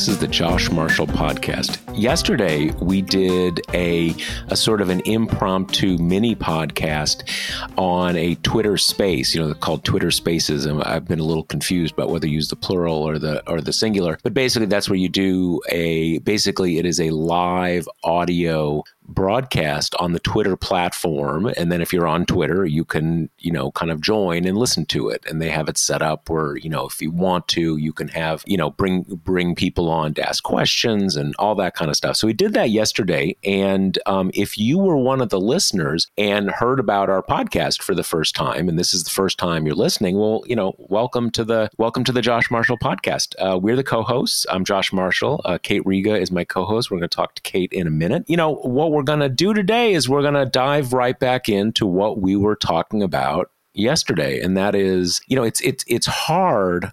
This is the Josh Marshall Podcast. Yesterday, we did a, a sort of an impromptu mini podcast on a Twitter space, you know, called Twitter Spaces. And I've been a little confused about whether to use the plural or the or the singular. But basically, that's where you do a basically it is a live audio broadcast on the Twitter platform. And then if you're on Twitter, you can, you know, kind of join and listen to it. And they have it set up where, you know, if you want to, you can have, you know, bring bring people on to ask questions and all that kind of stuff. So we did that yesterday. And um, if you were one of the listeners and heard about our podcast for the first time, and this is the first time you're listening, well, you know, welcome to the welcome to the Josh Marshall podcast. Uh, we're the co-hosts. I'm Josh Marshall. Uh, Kate Riga is my co-host. We're going to talk to Kate in a minute. You know what we're going to do today is we're going to dive right back into what we were talking about yesterday. And that is you know it's it's it's hard.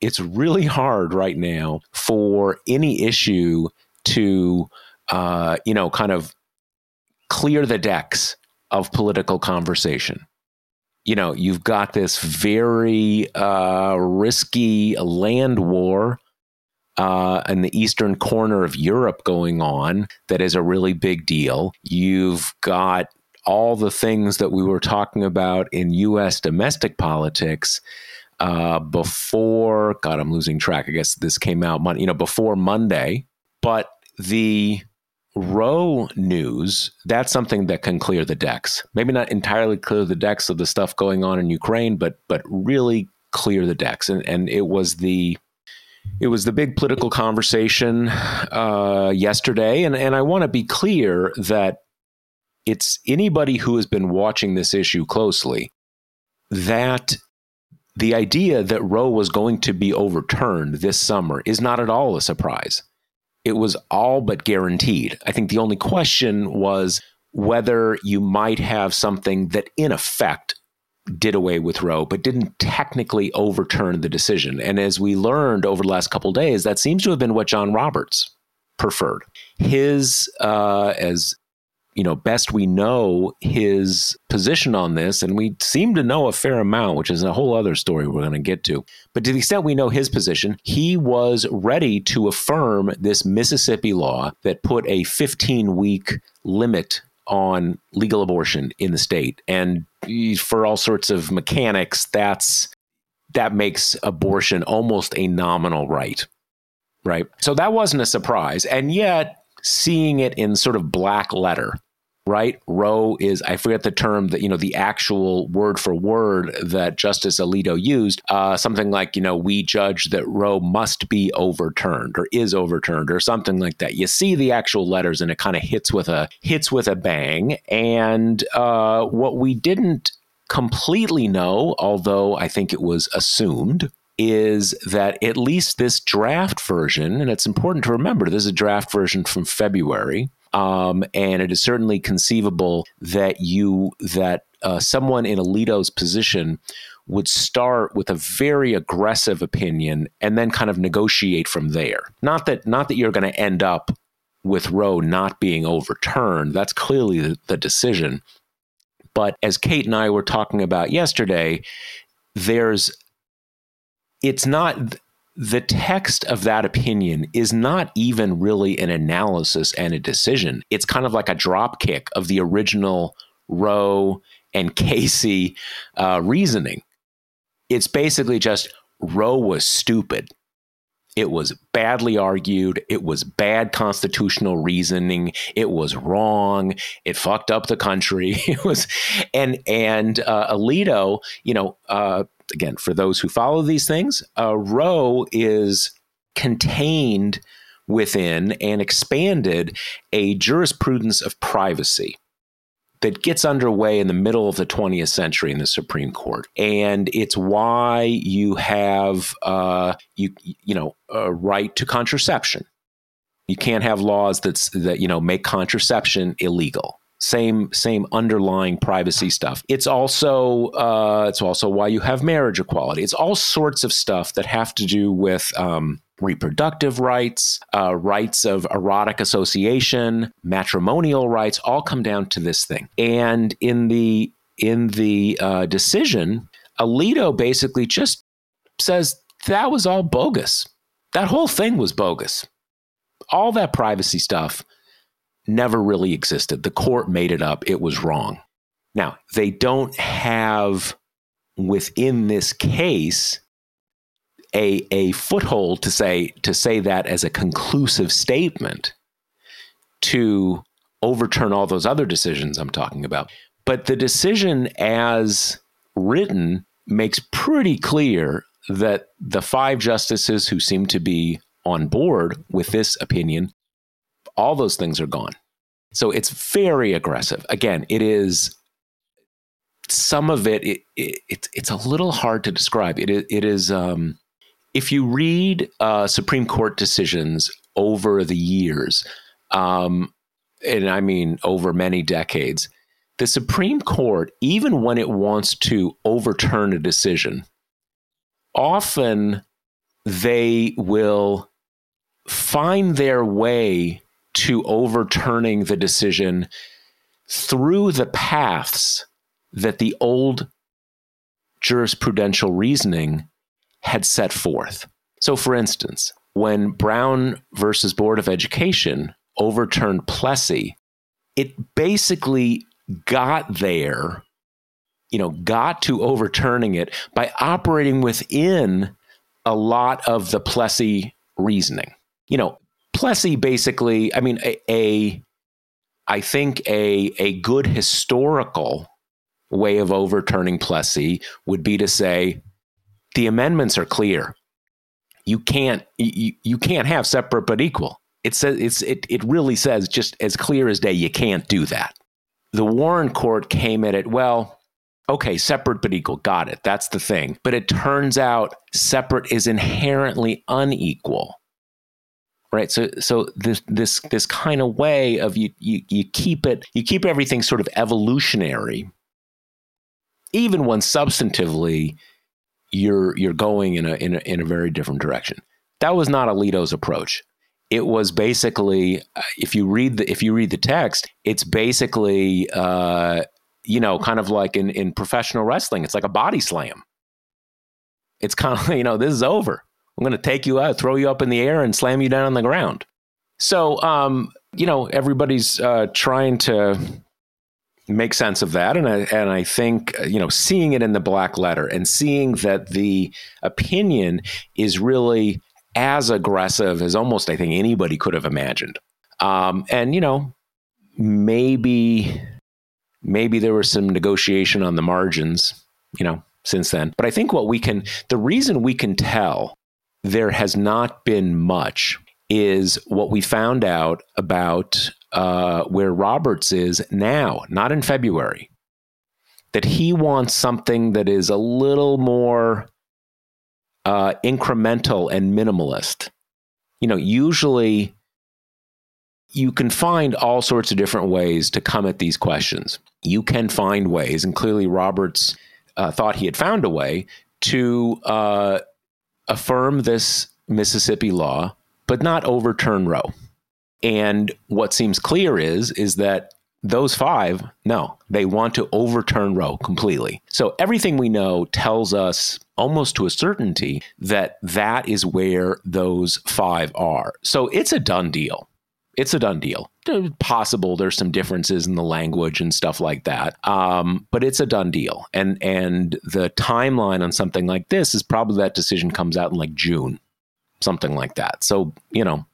It's really hard right now for any issue to uh you know kind of clear the decks of political conversation. You know you've got this very uh risky land war uh, in the eastern corner of Europe going on that is a really big deal. You've got all the things that we were talking about in U.S. domestic politics uh, before. God, I'm losing track. I guess this came out, you know, before Monday. But the Roe news, that's something that can clear the decks. Maybe not entirely clear the decks of the stuff going on in Ukraine, but but really clear the decks. And and it was the it was the big political conversation uh, yesterday, and and I want to be clear that it's anybody who has been watching this issue closely that the idea that Roe was going to be overturned this summer is not at all a surprise. It was all but guaranteed. I think the only question was whether you might have something that, in effect, did away with Roe, but didn't technically overturn the decision. And as we learned over the last couple days, that seems to have been what John Roberts preferred. His, uh, as you know, best we know, his position on this, and we seem to know a fair amount, which is a whole other story we're going to get to. But to the extent we know his position, he was ready to affirm this Mississippi law that put a 15 week limit on legal abortion in the state. And for all sorts of mechanics, that's that makes abortion almost a nominal right. Right. So that wasn't a surprise. And yet seeing it in sort of black letter right? Roe is, I forget the term that, you know, the actual word for word that Justice Alito used, uh, something like, you know, we judge that Roe must be overturned or is overturned or something like that. You see the actual letters and it kind of hits with a, hits with a bang. And uh, what we didn't completely know, although I think it was assumed, is that at least this draft version, and it's important to remember this is a draft version from February, um, and it is certainly conceivable that you that uh, someone in Alito's position would start with a very aggressive opinion and then kind of negotiate from there. Not that not that you're going to end up with Roe not being overturned. That's clearly the, the decision. But as Kate and I were talking about yesterday, there's it's not the text of that opinion is not even really an analysis and a decision. It's kind of like a drop kick of the original Roe and Casey uh, reasoning. It's basically just Roe was stupid. It was badly argued. It was bad constitutional reasoning. It was wrong. It fucked up the country. It was, and and uh, Alito, you know, uh, again for those who follow these things, uh, Roe is contained within and expanded a jurisprudence of privacy that gets underway in the middle of the 20th century in the Supreme Court, and it's why you have uh, you you know a right to contraception. You can't have laws that's that you know make contraception illegal. Same same underlying privacy stuff. It's also uh, it's also why you have marriage equality. It's all sorts of stuff that have to do with um, reproductive rights, uh, rights of erotic association, matrimonial rights, all come down to this thing. And in the in the uh, decision, Alito basically just says that was all bogus. That whole thing was bogus. All that privacy stuff never really existed. The court made it up. It was wrong. Now, they don't have within this case a a foothold to say to say that as a conclusive statement to overturn all those other decisions I'm talking about. But the decision as written makes pretty clear that the five justices who seem to be on board with this opinion, all those things are gone. So it's very aggressive. Again, it is some of it, it, it it's it's a little hard to describe. It, it is um, if you read uh, Supreme Court decisions over the years, um, and I mean over many decades, the Supreme Court, even when it wants to overturn a decision, often they will find their way to overturning the decision through the paths that the old jurisprudential reasoning had set forth. So, for instance, when Brown versus Board of Education overturned Plessy, it basically got there, you know, got to overturning it by operating within a lot of the Plessy reasoning. You know, Plessy basically, I mean, a, a I think a a good historical way of overturning Plessy would be to say the amendments are clear. You can't you, you can't have separate but equal. It says it's it it really says just as clear as day you can't do that. The Warren court came at it well. Okay, separate but equal. Got it. That's the thing. But it turns out separate is inherently unequal. Right. So so this this this kind of way of you you you keep it you keep everything sort of evolutionary even when substantively you're you're going in a in a, in a very different direction. That was not Alito's approach. It was basically, uh, if you read the if you read the text, it's basically, uh, you know, kind of like in in professional wrestling. It's like a body slam. It's kind of you know this is over. I'm going to take you out, throw you up in the air, and slam you down on the ground. So, um, you know, everybody's uh, trying to make sense of that and I, and I think you know seeing it in the black letter and seeing that the opinion is really as aggressive as almost I think anybody could have imagined um, and you know maybe maybe there was some negotiation on the margins you know since then but I think what we can the reason we can tell there has not been much is what we found out about uh, where Roberts is now, not in February, that he wants something that is a little more uh, incremental and minimalist. You know, usually you can find all sorts of different ways to come at these questions. You can find ways, and clearly Roberts uh, thought he had found a way to uh, affirm this Mississippi law, but not overturn Roe. And what seems clear is is that Those five, no, they want to overturn Roe completely. So everything we know tells us almost to a certainty that that is where those five are. So it's a done deal. It's a done deal. Possible there's some differences in the language and stuff like that, um, but it's a done deal. And and the timeline on something like this is probably that decision comes out in like June, something like that. So you know,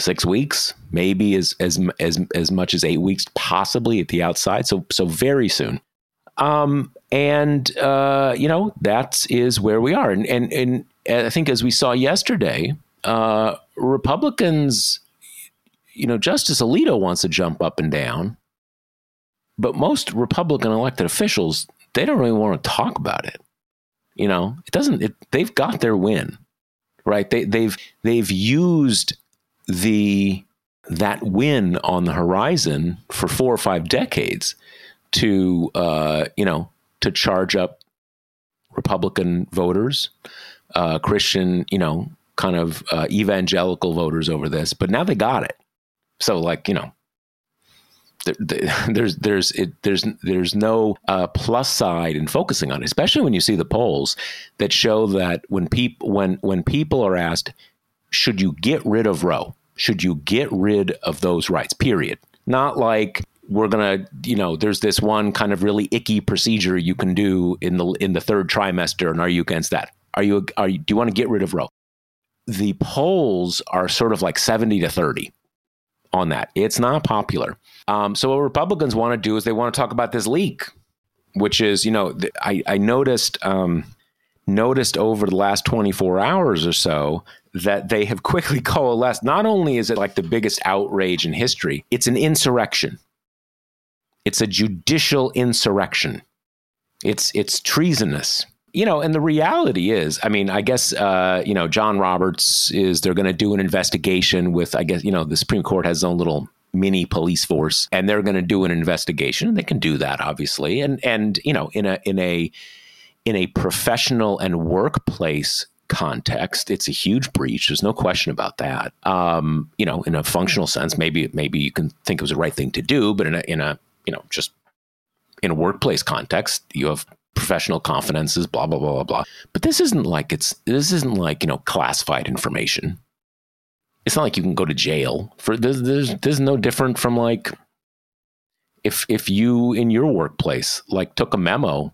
six weeks, maybe as as as as much as eight weeks, possibly at the outside. So so very soon. Um, and uh, you know that is where we are. And and and I think as we saw yesterday, uh, Republicans, you know, Justice Alito wants to jump up and down, but most Republican elected officials they don't really want to talk about it. You know, it doesn't. It, they've got their win, right? They, they've they've used the that win on the horizon for four or five decades to uh, you know to charge up Republican voters, uh, Christian, you know, kind of uh, evangelical voters over this, but now they got it. So, like, you know, there's there's it, there's there's no uh, plus side in focusing on it, especially when you see the polls that show that when people when when people are asked, should you get rid of Roe? Should you get rid of those rights? Period. Not like we're gonna, you know, there's this one kind of really icky procedure you can do in the in the third trimester, and are you against that? Are you are you do you want to get rid of Roe? The polls are sort of like seventy to thirty on that. It's not popular. Um, so what Republicans want to do is they want to talk about this leak, which is, you know, I, I noticed um, noticed over the last 24 hours or so that they have quickly coalesced. Not only is it like the biggest outrage in history, it's an insurrection. It's a judicial insurrection. It's it's treasonous. You know, and the reality is, I mean, I guess uh, you know, John Roberts is they're going to do an investigation with, I guess, you know, the Supreme Court has its own little mini police force, and they're going to do an investigation. They can do that, obviously, and and you know, in a in a in a professional and workplace context, it's a huge breach. There's no question about that. Um, you know, in a functional sense, maybe maybe you can think it was the right thing to do, but in a in a you know just in a workplace context, you have professional confidences, blah blah blah blah blah. But this isn't like it's this isn't like you know classified information. It's not like you can go to jail for this. There's this is no different from like if if you in your workplace like took a memo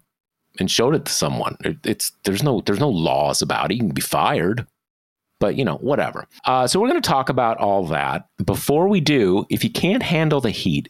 and showed it to someone. it's there's no there's no laws about it. You can be fired, but you know whatever. Uh, so we're going to talk about all that. Before we do, if you can't handle the heat,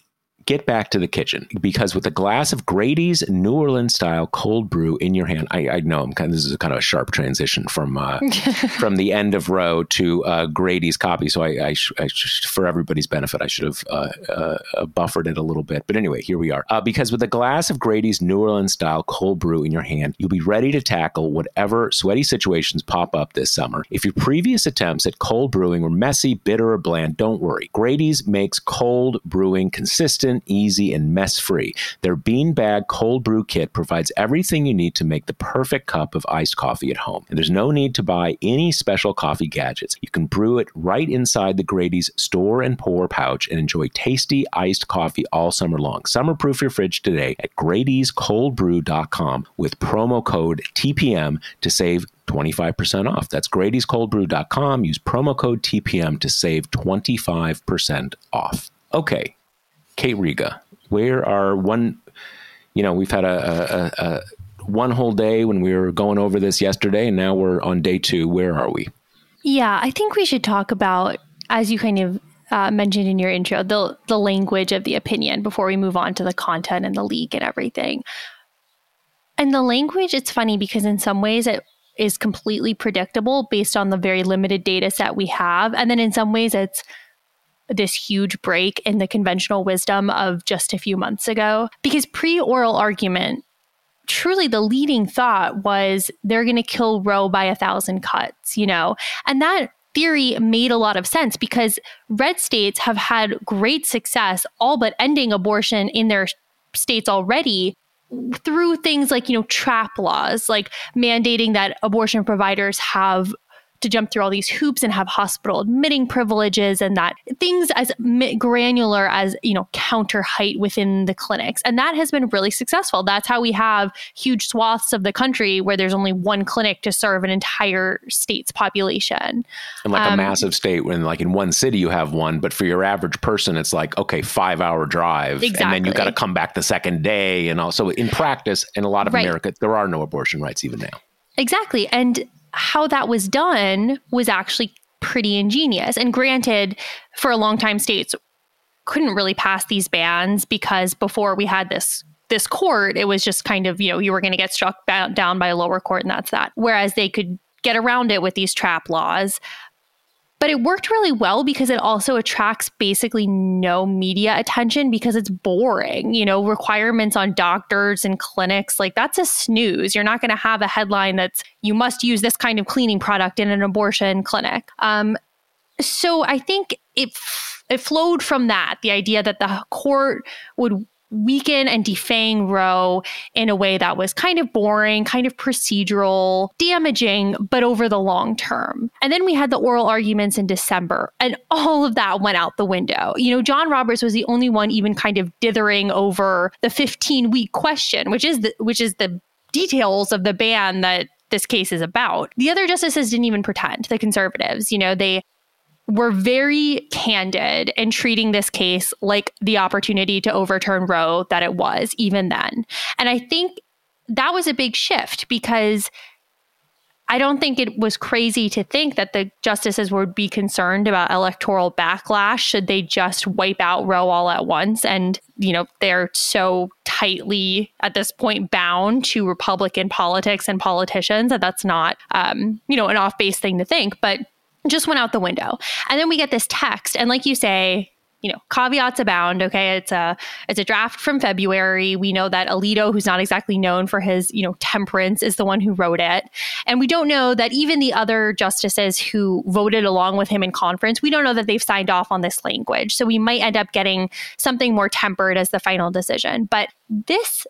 get back to the kitchen because with a glass of Grady's New Orleans style cold brew in your hand, I, I know I'm kind of, this is kind of a sharp transition from uh, from the end of Roe to uh, Grady's copy. So I, I, sh- I sh- for everybody's benefit, I should have uh, uh buffered it a little bit. But anyway, here we are. Uh, because with a glass of Grady's New Orleans style cold brew in your hand, you'll be ready to tackle whatever sweaty situations pop up this summer. If your previous attempts at cold brewing were messy, bitter, or bland, don't worry. Grady's makes cold brewing consistent easy, and mess free. Their beanbag cold brew kit provides everything you need to make the perfect cup of iced coffee at home. And there's no need to buy any special coffee gadgets. You can brew it right inside the Grady's store and pour pouch and enjoy tasty iced coffee all summer long. Summerproof your fridge today at Grady'sColdBrew.com with promo code TPM to save 25% off. That's Grady'sColdBrew.com. Use promo code TPM to save 25% off. Okay, Kate Riga, where are one? You know, we've had a, a, a one whole day when we were going over this yesterday, and now we're on day two. Where are we? Yeah, I think we should talk about, as you kind of uh, mentioned in your intro, the the language of the opinion before we move on to the content and the leak and everything. And the language, it's funny because in some ways it is completely predictable based on the very limited data set we have, and then in some ways it's this huge break in the conventional wisdom of just a few months ago. Because pre oral argument, truly the leading thought was they're going to kill Roe by a thousand cuts, you know? And that theory made a lot of sense because red states have had great success all but ending abortion in their states already through things like, you know, trap laws, like mandating that abortion providers have to jump through all these hoops and have hospital admitting privileges and that things as granular as you know counter height within the clinics. And that has been really successful. That's how we have huge swaths of the country where there's only one clinic to serve an entire state's population. And like um, a massive state when like in one city you have one but for your average person it's like okay five hour drive exactly. and then you got to come back the second day and also in practice in a lot of right. america there are no abortion rights even now. Exactly. And how that was done was actually pretty ingenious. And granted, for a long time, states couldn't really pass these bans because before we had this this court, it was just kind of you know you were going to get struck down by a lower court, and that's that. Whereas they could get around it with these trap laws. But it worked really well because it also attracts basically no media attention because it's boring. You know, requirements on doctors and clinics, like that's a snooze. You're not going to have a headline that's you must use this kind of cleaning product in an abortion clinic. Um, so I think it it flowed from that the idea that the court would weaken and defang Roe in a way that was kind of boring, kind of procedural, damaging, but over the long term. And then we had the oral arguments in December, and all of that went out the window. You know, John Roberts was the only one even kind of dithering over the 15 week question, which is the which is the details of the ban that this case is about. The other justices didn't even pretend, the conservatives. You know, they were very candid in treating this case like the opportunity to overturn Roe that it was, even then. And I think that was a big shift because I don't think it was crazy to think that the justices would be concerned about electoral backlash should they just wipe out Roe all at once. And, you know, they're so tightly at this point bound to Republican politics and politicians that that's not, um, you know, an off base thing to think. But just went out the window. And then we get this text, and like you say, you know, caveats abound. Okay, it's a it's a draft from February. We know that Alito, who's not exactly known for his you know temperance, is the one who wrote it, and we don't know that even the other justices who voted along with him in conference, we don't know that they've signed off on this language. So we might end up getting something more tempered as the final decision. But this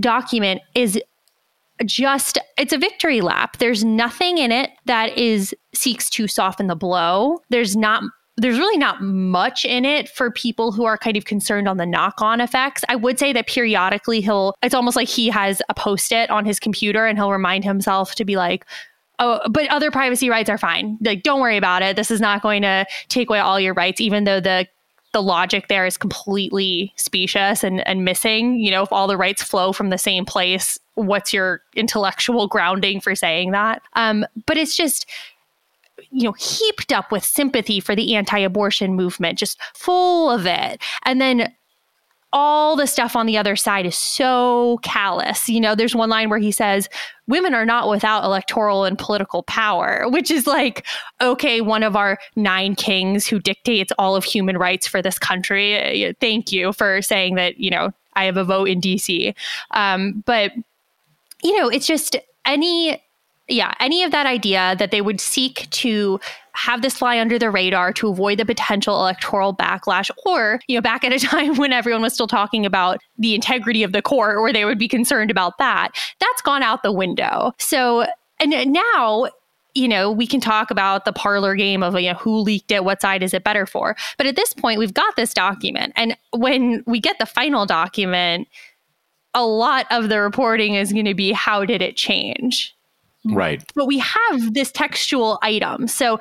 document is just it's a victory lap. There's nothing in it that is seeks to soften the blow. There's not there's really not much in it for people who are kind of concerned on the knock-on effects. I would say that periodically he'll it's almost like he has a post-it on his computer and he'll remind himself to be like oh but other privacy rights are fine. Like don't worry about it. This is not going to take away all your rights even though the the logic there is completely specious and, and missing. You know, if all the rights flow from the same place, what's your intellectual grounding for saying that? Um, but it's just, you know, heaped up with sympathy for the anti abortion movement, just full of it. And then all the stuff on the other side is so callous. You know, there's one line where he says, Women are not without electoral and political power, which is like, okay, one of our nine kings who dictates all of human rights for this country. Uh, thank you for saying that, you know, I have a vote in DC. Um, but, you know, it's just any yeah, any of that idea that they would seek to have this fly under the radar to avoid the potential electoral backlash, or, you know, back at a time when everyone was still talking about the integrity of the court, where they would be concerned about that, that's gone out the window. So, and now you know, we can talk about the parlor game of you know who leaked it, what side is it better for. But at this point, we've got this document, and when we get the final document, a lot of the reporting is going to be how did it change? Right. But we have this textual item. So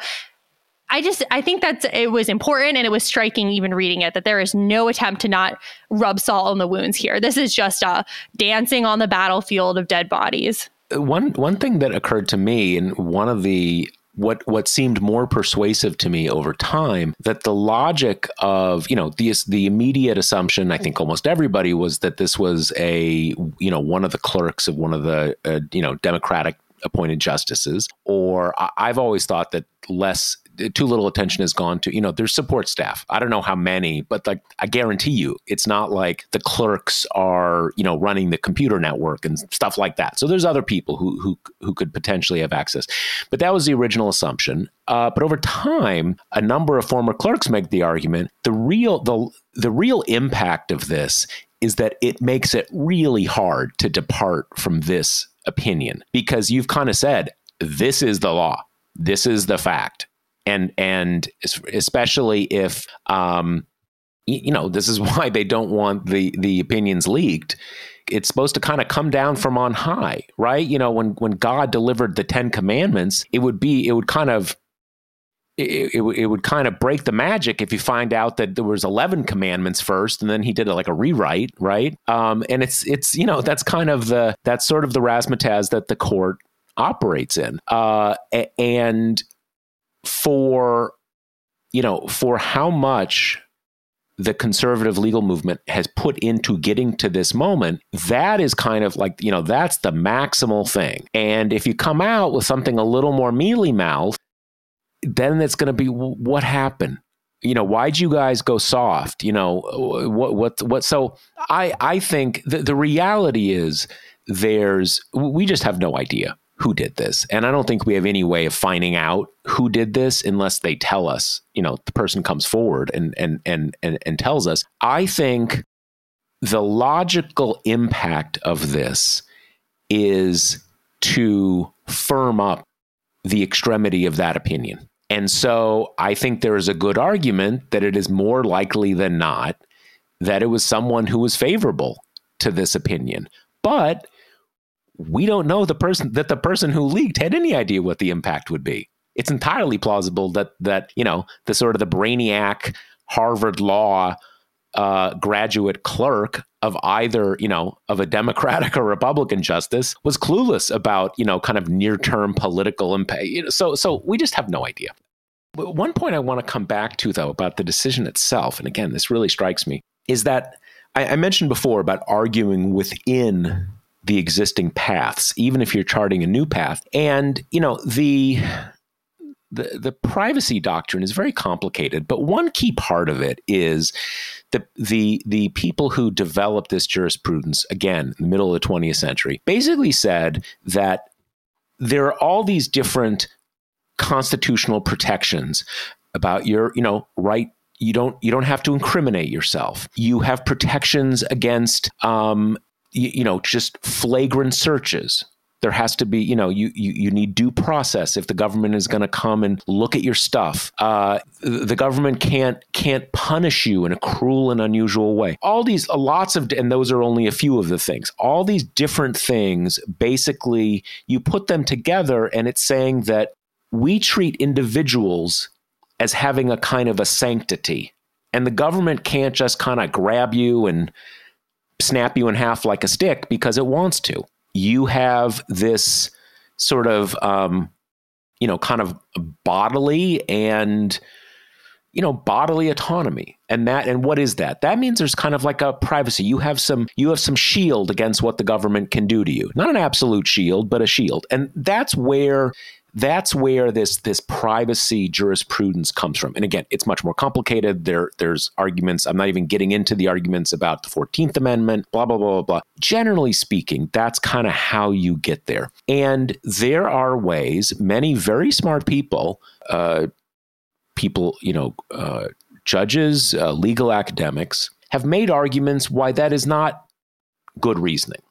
I just I think that it was important and it was striking even reading it that there is no attempt to not rub salt on the wounds here. This is just a dancing on the battlefield of dead bodies. One one thing that occurred to me and one of the what what seemed more persuasive to me over time that the logic of you know the the immediate assumption I think almost everybody was that this was a you know one of the clerks of one of the uh, you know Democratic appointed justices. Or I've always thought that less too little attention has gone to you know there's support staff. I don't know how many but like i guarantee you it's not like the clerks are you know running the computer network and stuff like that. So there's other people who who who could potentially have access. But that was the original assumption. Uh, but over time a number of former clerks make the argument the real the the real impact of this is that it makes it really hard to depart from this opinion because you've kind of said this is the law This is the fact. And and especially if um, you know, this is why they don't want the the opinions leaked. It's supposed to kind of come down from on high, right? You know, when when God delivered the 10 commandments, it would be it would kind of it, it, it, would kind of break the magic if you find out that there was 11 commandments first and then he did like a rewrite right um, and it's it's you know that's kind of the that's sort of the razzmatazz that the court operates in uh, and for you know for how much the conservative legal movement has put into getting to this moment, that is kind of like, you know, that's the maximal thing. And if you come out with something a little more mealy mouthed, then it's going to be what happened? You know why'd you guys go soft? You know what what what? So i i think the, the reality is there's we just have no idea who did this. And i don't think we have any way of finding out who did this unless they tell us you know the person comes forward and and and and, and tells us. I think the logical impact of this is to firm up the extremity of that opinion. And so I think there is a good argument that it is more likely than not that it was someone who was favorable to this opinion. But we don't know the person that the person who leaked had any idea what the impact would be. It's entirely plausible that that, you know, the sort of the brainiac Harvard law uh, graduate clerk of either, you know, of a Democratic or Republican justice was clueless about, you know, kind of near term political impact. You know, so, so we just have no idea. But one point I want to come back to, though, about the decision itself, and again, this really strikes me, is that I, I mentioned before about arguing within the existing paths, even if you're charting a new path. And, you know, the the, the privacy doctrine is very complicated, but one key part of it is the the the people who developed this jurisprudence again in the middle of the 20th century basically said that there are all these different constitutional protections about your you know right you don't you don't have to incriminate yourself. You have protections against um you, you know just flagrant searches there has to be you know you you, you need due process if the government is going to come and look at your stuff. Uh, the government can't can't punish you in a cruel and unusual way. All these lots of and those are only a few of the things. All these different things basically you put them together and it's saying that we treat individuals as having a kind of a sanctity. And the government can't just kind of grab you and snap you in half like a stick because it wants to you have this sort of um, you know kind of bodily and you know bodily autonomy. And that and what is that? That means there's kind of like a privacy. You have some you have some shield against what the government can do to you. Not an absolute shield but a shield. And that's where that's where this this privacy jurisprudence comes from. And again, it's much more complicated. There there's arguments. I'm not even getting into the arguments about the 14th Amendment, blah blah blah blah blah. Generally speaking, that's kind of how you get there. And there are ways many very smart people uh, people, you know, uh, judges, uh, legal academics have made arguments why that is not good reasoning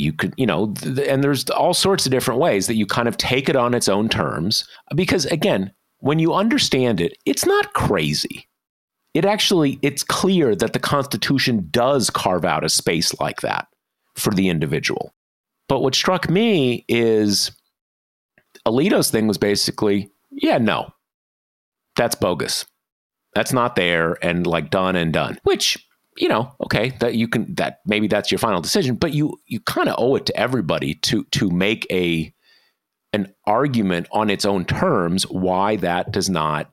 you could you know th- and there's all sorts of different ways that you kind of take it on its own terms because again when you understand it it's not crazy. It actually it's clear that the constitution does carve out a space like that for the individual. But what struck me is alito's thing was basically yeah no that's bogus. That's not there and like done and done which you know, okay, that you can that maybe that's your final decision, but you you kind of owe it to everybody to to make a an argument on its own terms why that does not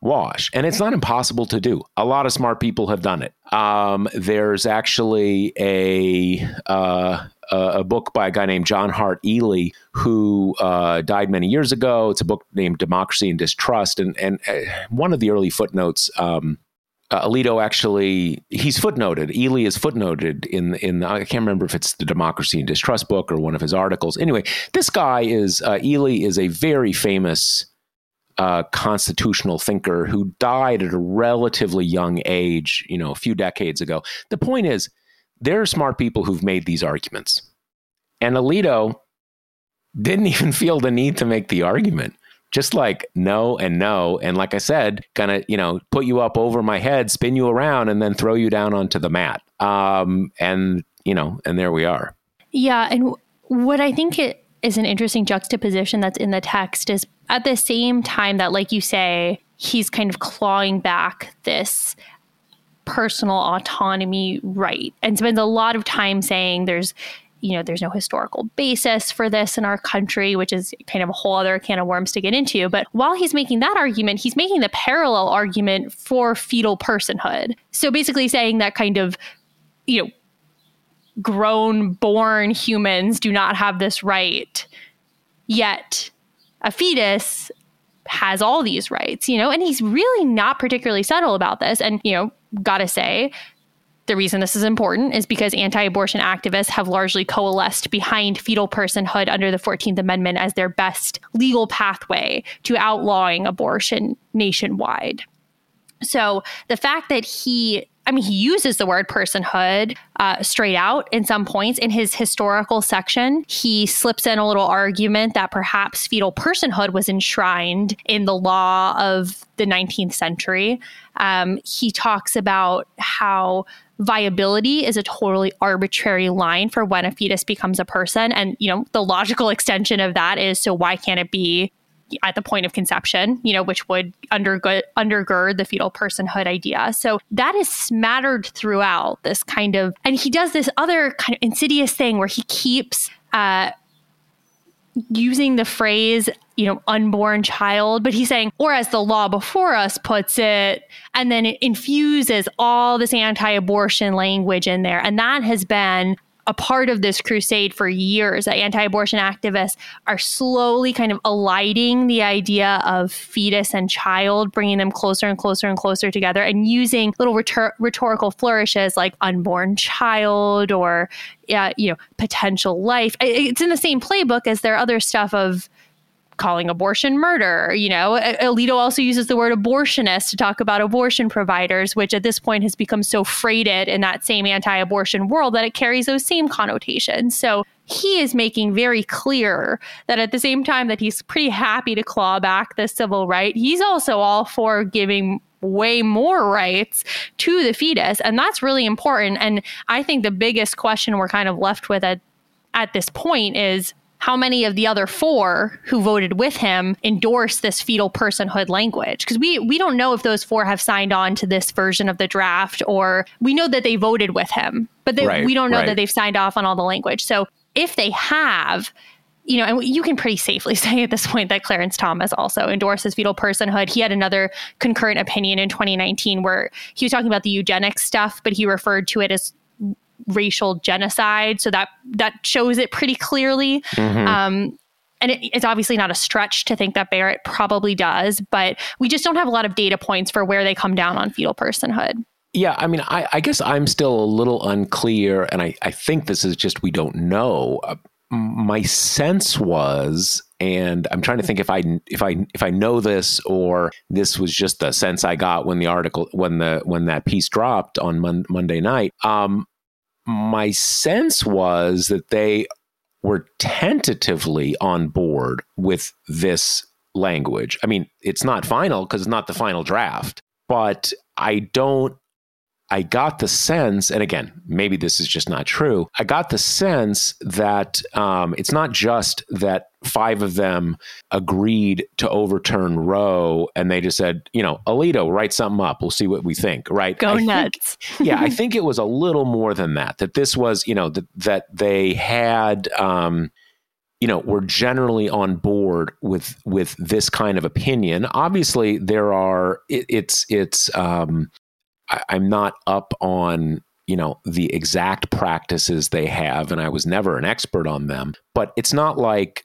wash. And it's not impossible to do. A lot of smart people have done it. Um, there's actually a uh, a book by a guy named John Hart Ely who uh, died many years ago. It's a book named Democracy and Distrust, and and uh, one of the early footnotes. Um, uh, Alito actually he's footnoted. Ely is footnoted in in I can't remember if it's the Democracy and Distrust book or one of his articles. Anyway, this guy is uh, Ely is a very famous uh, constitutional thinker who died at a relatively young age, you know, a few decades ago. The point is, there are smart people who've made these arguments, and Alito didn't even feel the need to make the argument just like no and no. And like I said, gonna, you know, put you up over my head, spin you around, and then throw you down onto the mat. Um, and, you know, and there we are. Yeah. And what I think it is an interesting juxtaposition that's in the text is at the same time that, like you say, he's kind of clawing back this personal autonomy right and spends a lot of time saying there's you know there's no historical basis for this in our country which is kind of a whole other can of worms to get into. But while he's making that argument he's making the parallel argument for fetal personhood. So basically saying that kind of you know grown born humans do not have this right yet a fetus has all these rights, you know, and he's really not particularly subtle about this. And, you know, gotta say, the reason this is important is because anti abortion activists have largely coalesced behind fetal personhood under the 14th Amendment as their best legal pathway to outlawing abortion nationwide. So the fact that he I mean, he uses the word personhood uh, straight out in some points. In his historical section, he slips in a little argument that perhaps fetal personhood was enshrined in the law of the 19th century. Um, he talks about how viability is a totally arbitrary line for when a fetus becomes a person. And, you know, the logical extension of that is so why can't it be at the point of conception, you know, which would undergird, undergird the fetal personhood idea. So that is smattered throughout this kind of, and he does this other kind of insidious thing where he keeps uh, using the phrase, you know, unborn child, but he's saying, or as the law before us puts it, and then it infuses all this anti abortion language in there. And that has been a part of this crusade for years. Anti abortion activists are slowly kind of alighting the idea of fetus and child, bringing them closer and closer and closer together, and using little rhetor- rhetorical flourishes like unborn child or, uh, you know, potential life. It's in the same playbook as their other stuff of calling abortion murder. You know, Alito also uses the word abortionist to talk about abortion providers, which at this point has become so freighted in that same anti abortion world that it carries those same connotations. So he is making very clear that at the same time that he's pretty happy to claw back the civil right, he's also all for giving way more rights to the fetus. And that's really important. And I think the biggest question we're kind of left with at, at this point is how many of the other four who voted with him endorse this fetal personhood language because we we don't know if those four have signed on to this version of the draft or we know that they voted with him but they, right, we don't know right. that they've signed off on all the language so if they have you know, and you can pretty safely say at this point that Clarence Thomas also endorses fetal personhood. He had another concurrent opinion in 2019 where he was talking about the eugenics stuff, but he referred to it as racial genocide. So that that shows it pretty clearly. Mm-hmm. Um, and it, it's obviously not a stretch to think that Barrett probably does, but we just don't have a lot of data points for where they come down on fetal personhood. Yeah, I mean, I, I guess I'm still a little unclear, and I, I think this is just we don't know. Uh, my sense was, and I'm trying to think if I if I if I know this or this was just the sense I got when the article when the when that piece dropped on mon- Monday night. Um, my sense was that they were tentatively on board with this language. I mean, it's not final because it's not the final draft, but I don't I got the sense, and again, maybe this is just not true. I got the sense that um, it's not just that five of them agreed to overturn Roe, and they just said, you know, Alito, write something up. We'll see what we think. Right? Go I nuts. Think, yeah, I think it was a little more than that. That this was, you know, that that they had. Um, you know, were generally on board with with this kind of opinion. Obviously, there are it, it's it's um, I, I'm not up on you know the exact practices they have and i was never an expert on them but it's not like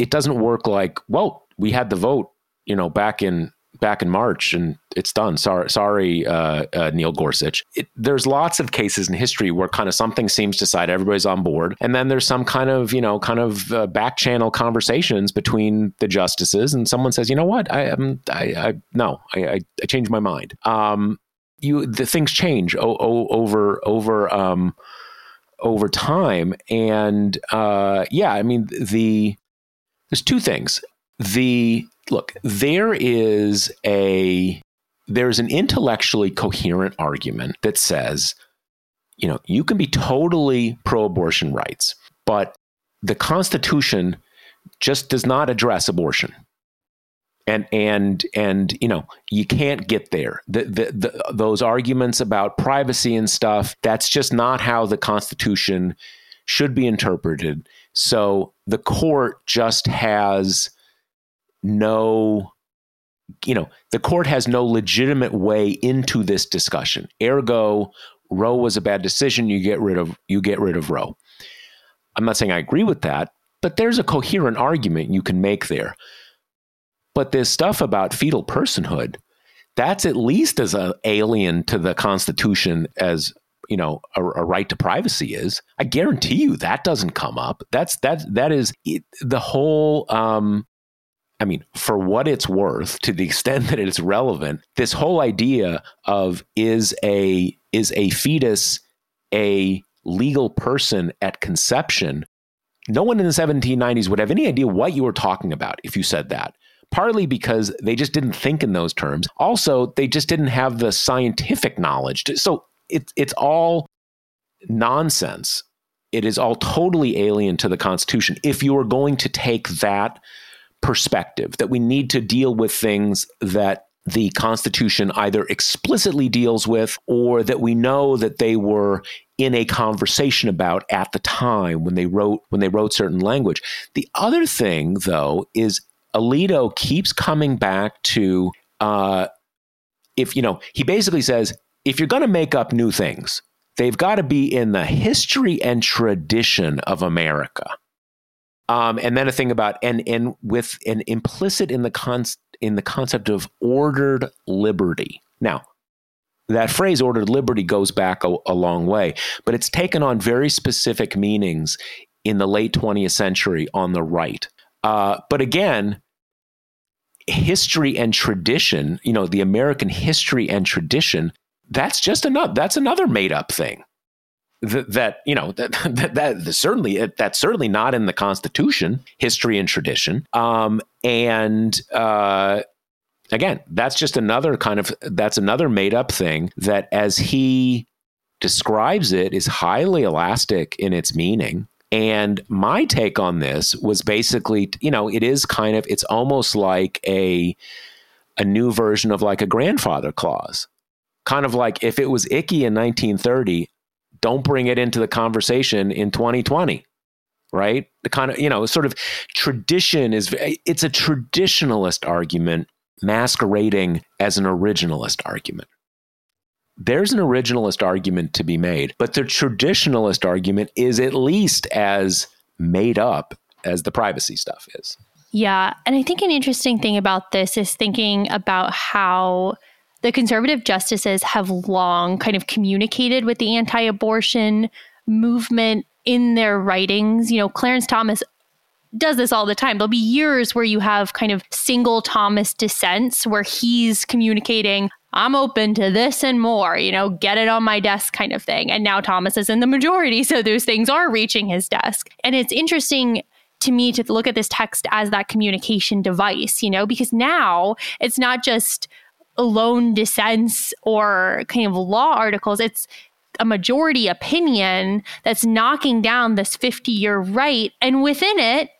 it doesn't work like well we had the vote you know back in back in march and it's done. Sorry sorry uh, uh, neil gorsuch. It, there's lots of cases in history where kind of something seems to decide everybody's on board and then there's some kind of you know kind of uh, back channel conversations between the justices and someone says you know what? I am I, I no I, I, I changed my mind. Um you the things change o- o- over over um, over time, and uh, yeah, I mean the there's two things. The look, there is a there's an intellectually coherent argument that says, you know, you can be totally pro-abortion rights, but the Constitution just does not address abortion. And and and you know you can't get there. The, the, the, those arguments about privacy and stuff that's just not how the Constitution should be interpreted. So the court just has no you know the court has no legitimate way into this discussion ergo roe was a bad decision you get rid of you get rid of roe i'm not saying i agree with that but there's a coherent argument you can make there but this stuff about fetal personhood that's at least as a alien to the constitution as you know a, a, right to privacy is. I guarantee you that doesn't come up. That's that that is the whole um I mean, for what it's worth, to the extent that it's relevant, this whole idea of is a is a fetus a legal person at conception, no one in the 1790s would have any idea what you were talking about if you said that. Partly because they just didn't think in those terms. Also, they just didn't have the scientific knowledge. To, so it, it's all nonsense. It is all totally alien to the Constitution. If you are going to take that perspective that we need to deal with things that the Constitution either explicitly deals with or that we know that they were in a conversation about at the time when they wrote when they wrote certain language. The other thing, though, is Alito keeps coming back to uh, if you know he basically says if you're going to make up new things, they've got to be in the history and tradition of America. Um, and then a thing about and and with an implicit in the con- in the concept of ordered liberty. Now, that phrase ordered liberty goes back a, a long way, but it's taken on very specific meanings in the late 20th century on the right. Uh, but again, history and tradition, you know, the American history and tradition, that's just another that's another made up thing that, that you know that, that, that certainly that's certainly not in the Constitution, history and tradition. Um, and uh, again, that's just another kind of that's another made up thing that, as he describes it, is highly elastic in its meaning. And my take on this was basically, you know, it is kind of it's almost like a a new version of like a grandfather clause. Kind of like if it was icky in 1930, don't bring it into the conversation in 2020 right the kind of you know sort of tradition is it's a traditionalist argument masquerading as an originalist argument there's an originalist argument to be made but the traditionalist argument is at least as made up as the privacy stuff is yeah and i think an interesting thing about this is thinking about how the conservative justices have long kind of communicated with the anti abortion movement in their writings. You know, Clarence Thomas does this all the time. There'll be years where you have kind of single Thomas dissents where he's communicating, I'm open to this and more, you know, get it on my desk kind of thing. And now Thomas is in the majority. So those things are reaching his desk. And it's interesting to me to look at this text as that communication device, you know, because now it's not just lone dissents or kind of law articles. It's a majority opinion that's knocking down this 50 year right. And within it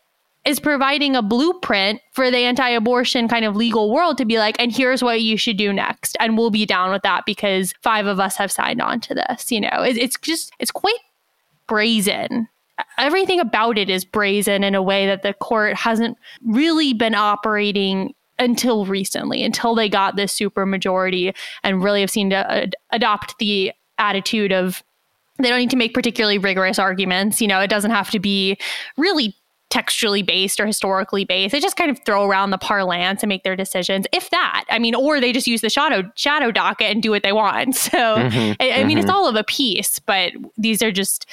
is providing a blueprint for the anti abortion kind of legal world to be like, and here's what you should do next. And we'll be down with that because five of us have signed on to this. You know, it, it's just, it's quite brazen. Everything about it is brazen in a way that the court hasn't really been operating until recently, until they got this super majority and really have seen to ad- adopt the attitude of they don't need to make particularly rigorous arguments. You know, it doesn't have to be really textually based or historically based. They just kind of throw around the parlance and make their decisions, if that. I mean, or they just use the shadow shadow docket and do what they want. So mm-hmm, I, I mm-hmm. mean, it's mm-hmm. all of a piece, but these are just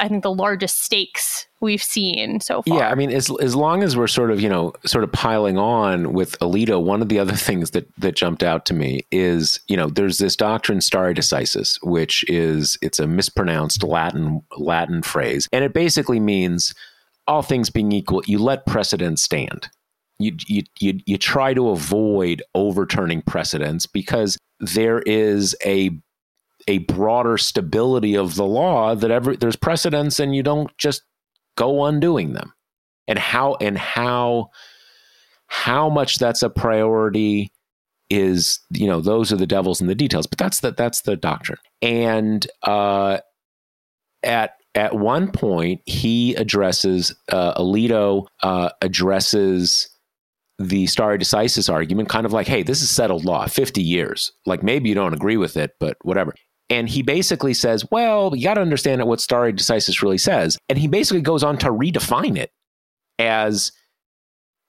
I think the largest stakes we've seen so far. Yeah, I mean, as as long as we're sort of you know sort of piling on with Alito, one of the other things that that jumped out to me is you know there's this doctrine stare decisis, which is it's a mispronounced Latin Latin phrase, and it basically means all things being equal, you let precedent stand. you, you you you try to avoid overturning precedents because there is a a broader stability of the law that every there's precedents and you don't just go undoing them and how and how how much that's a priority is you know those are the devils in the details but that's the that's the doctrine and uh at at one point he addresses uh, alito uh, addresses the stare decisis argument kind of like hey this is settled law 50 years like maybe you don't agree with it but whatever and he basically says, well, you got to understand what stare decisis really says. And he basically goes on to redefine it as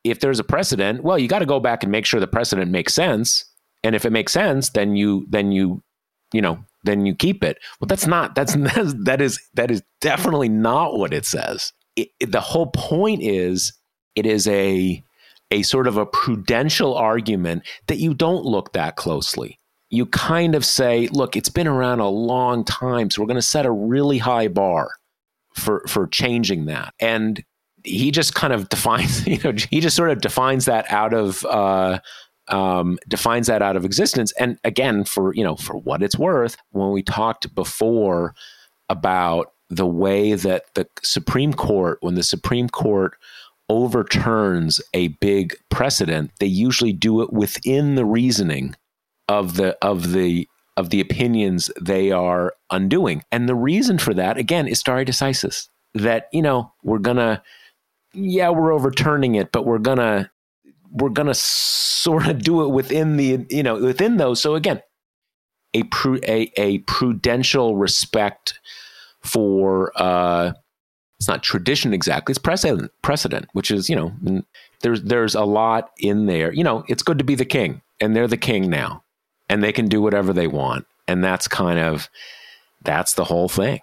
if there's a precedent, well, you got to go back and make sure the precedent makes sense. And if it makes sense, then you, then you, you know, then you keep it. Well, that's not, that's, that is, that is definitely not what it says. It, it, the whole point is it is a, a sort of a prudential argument that you don't look that closely you kind of say, look, it's been around a long time, so we're going to set a really high bar for for changing that. And he just kind of defines, you know, he just sort of defines that out of uh, um, defines that out of existence. And again, for you know, for what it's worth, when we talked before about the way that the Supreme Court, when the Supreme Court overturns a big precedent, they usually do it within the reasoning of the of the of the opinions they are undoing. And the reason for that, again, is stare decisis. That, you know, we're gonna yeah, we're overturning it, but we're gonna we're gonna sort of do it within the you know within those. So again, a pru- a, a prudential respect for uh, it's not tradition exactly; it's precedent. Precedent, which is you know there's there's a lot in there. You know, it's good to be the king, and they're the king now and they can do whatever they want. And that's kind of that's the whole thing.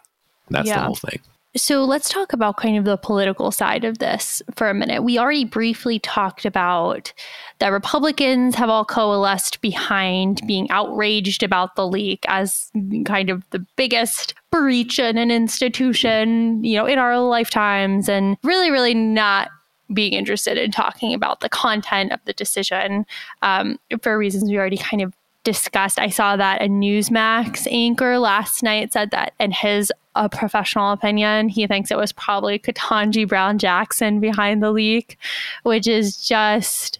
That's yeah. the whole thing. So let's talk about kind of the political side of this for a minute. We already briefly talked about that Republicans have all coalesced behind being outraged about the leak as kind of the biggest breach in an institution, you know, in our lifetimes and really, really not being interested in talking about the content of the decision um, for reasons we already kind of discussed. I saw that a Newsmax anchor last night said that, and his a professional opinion, he thinks it was probably Ketanji Brown Jackson behind the leak, which is just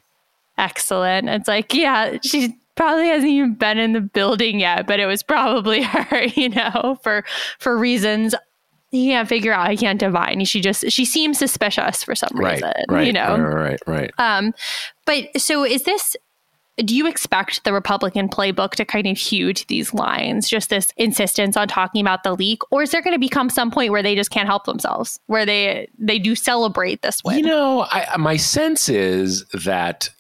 excellent. It's like, yeah, she probably hasn't even been in the building yet, but it was probably her, you know, for for reasons he can't figure out. He can't divine. She just she seems suspicious for some right, reason, right, you know. Right, right, right. Um, but so is this do you expect the Republican playbook to kind of hew to these lines, just this insistence on talking about the leak, or is there going to become some point where they just can't help themselves, where they they do celebrate this win? You know, I, my sense is that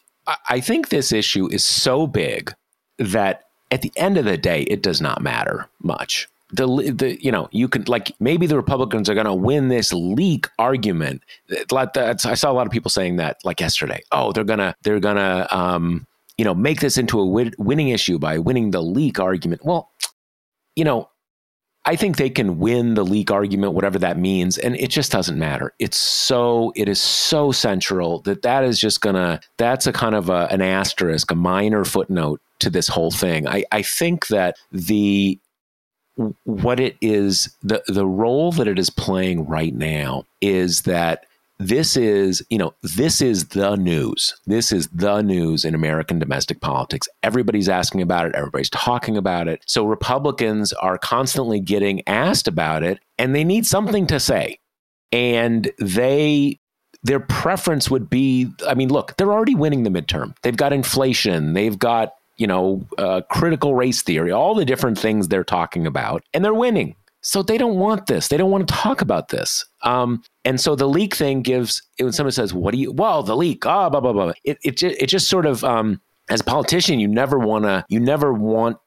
I think this issue is so big that at the end of the day, it does not matter much. The, the you know you can like maybe the Republicans are going to win this leak argument. Like I saw a lot of people saying that like yesterday. Oh, they're gonna they're gonna um, you know, make this into a win- winning issue by winning the leak argument. Well, you know, I think they can win the leak argument, whatever that means, and it just doesn't matter. It's so it is so central that that is just gonna that's a kind of a, an asterisk, a minor footnote to this whole thing. I, I think that the what it is the the role that it is playing right now is that this is, you know, this is the news. This is the news in American domestic politics. Everybody's asking about it, everybody's talking about it. So Republicans are constantly getting asked about it and they need something to say. And they their preference would be I mean, look, they're already winning the midterm. They've got inflation, they've got you know, uh, critical race theory, all the different things they're talking about, and they're winning. So they don't want this. They don't want to talk about this. Um, and so the leak thing gives when someone says, "What do you?" Well, the leak. Ah, oh, blah blah blah. It it just, it just sort of um, as a politician, you never want to. You never want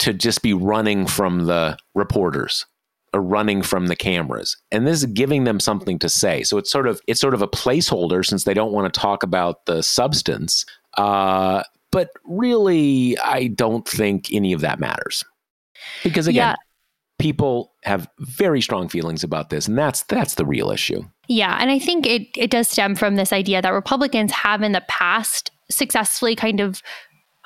to just be running from the reporters or running from the cameras and this is giving them something to say so it's sort of it's sort of a placeholder since they don't want to talk about the substance uh, but really i don't think any of that matters because again yeah people have very strong feelings about this, and that's that's the real issue. Yeah, and I think it it does stem from this idea that Republicans have in the past successfully kind of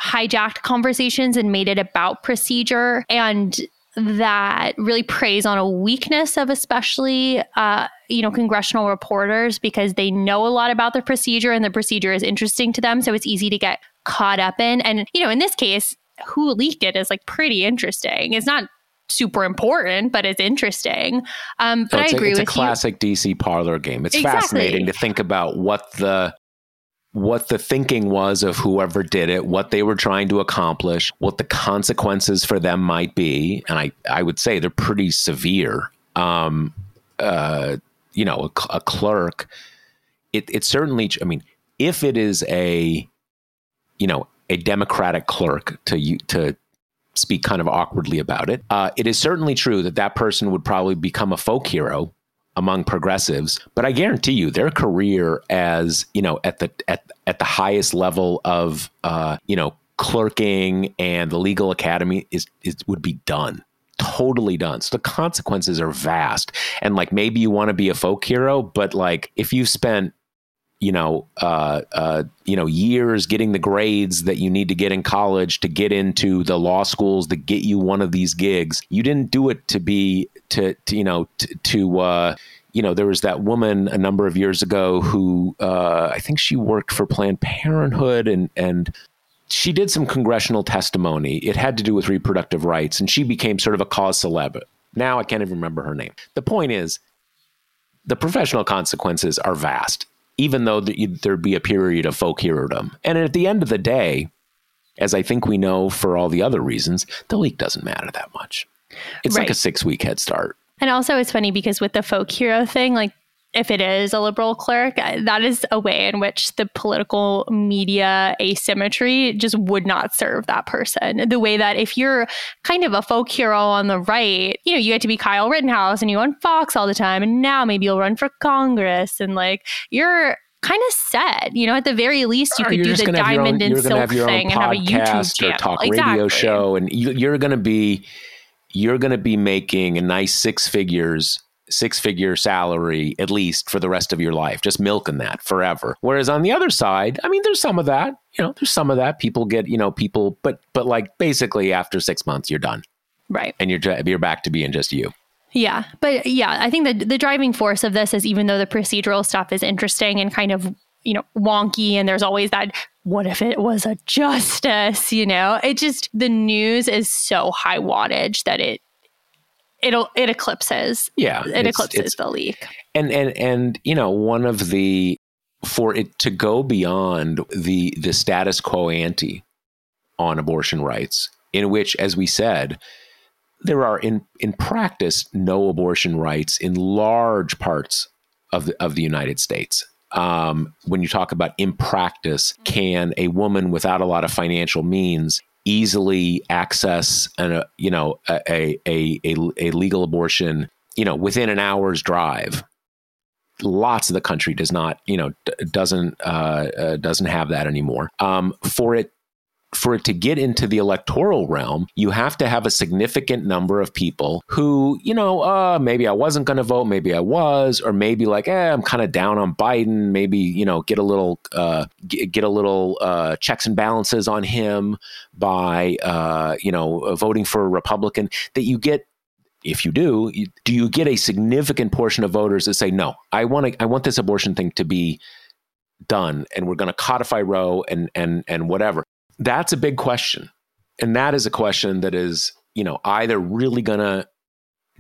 hijacked conversations and made it about procedure and that really preys on a weakness of especially uh, you know congressional reporters because they know a lot about the procedure and the procedure is interesting to them so it's easy to get caught up in and you know in this case who leaked it is like pretty interesting it's not super important, but it's interesting. Um, but I agree a, it's with a classic you. DC parlor game. It's Exactly. fascinating to think about what the what the thinking was of whoever did it, what they were trying to accomplish, what the consequences for them might be, and I I would say they're pretty severe. Um, uh, you know, a, a clerk. It it certainly. I mean, if it is a, you know, a Democratic clerk to you to speak kind of awkwardly about it. Uh, it is certainly true that that person would probably become a folk hero among progressives, but I guarantee you their career as you know at the at at the highest level of uh, you know clerking and the legal academy is, is would be done totally done. So the consequences are vast. And like maybe you want to be a folk hero, but like if you spent you know, uh, uh, you know, years getting the grades that you need to get in college to get into the law schools to get you one of these gigs. You didn't do it to be to, to you know to, to uh, you know there was that woman a number of years ago who uh, I think she worked for Planned Parenthood and and she did some congressional testimony. It had to do with reproductive rights, and she became sort of a cause celeb. Now I can't even remember her name. The point is, the professional consequences are vast, even though there'd be a period of folk herodom. And at the end of the day, as I think we know for all the other reasons, the leak doesn't matter that much. It's like a six week head start. And also, it's funny because with the folk hero thing, like if it is a liberal clerk, that is a way in which the political media asymmetry just would not serve that person. The way that if you're kind of a folk hero on the right, you know, you get to be Kyle Rittenhouse and you on Fox all the time, and now maybe you'll run for Congress, and like you're kind of set. You know, at the very least, you could do the gonna have your diamond own, and silk thing and have a YouTube channel. or talk exactly. radio show, and you, you're going to be you're going to be making a nice six figures six figure salary at least for the rest of your life just milking that forever. Whereas on the other side i mean there's some of that you know there's some of that. People get you know people but but like basically after six months you're done. Right. and you're you're back to being just you. Yeah, but yeah, I think the the driving force of this is even though the procedural stuff is interesting and kind of you know wonky, and there's always that what if it was a justice, you know? It just the news is so high wattage that it it'll it eclipses. Yeah it eclipses it's- the leak. and and and you know one of the for it to go beyond the the status quo ante on abortion rights in which as we said there are in in practice no abortion rights in large parts of the of the United States. Um, when you talk about in practice can a woman without a lot of financial means easily access an, a you know a, a a a legal abortion you know within an hour's drive. Lots of the country does not you know doesn't uh, uh, doesn't have that anymore. Um, for it for it to get into the electoral realm you have to have a significant number of people who you know uh, maybe i wasn't going to vote maybe i was or maybe like eh, i'm kind of down on biden maybe you know get a little uh, get, a little uh, checks and balances on him by uh, you know voting for a republican that you get if you do, do you get a significant portion of voters that say, "No, I want to, I want this abortion thing to be done, and we're going to codify Roe and and and whatever"? That's a big question, and that is a question that is, you know, either really going to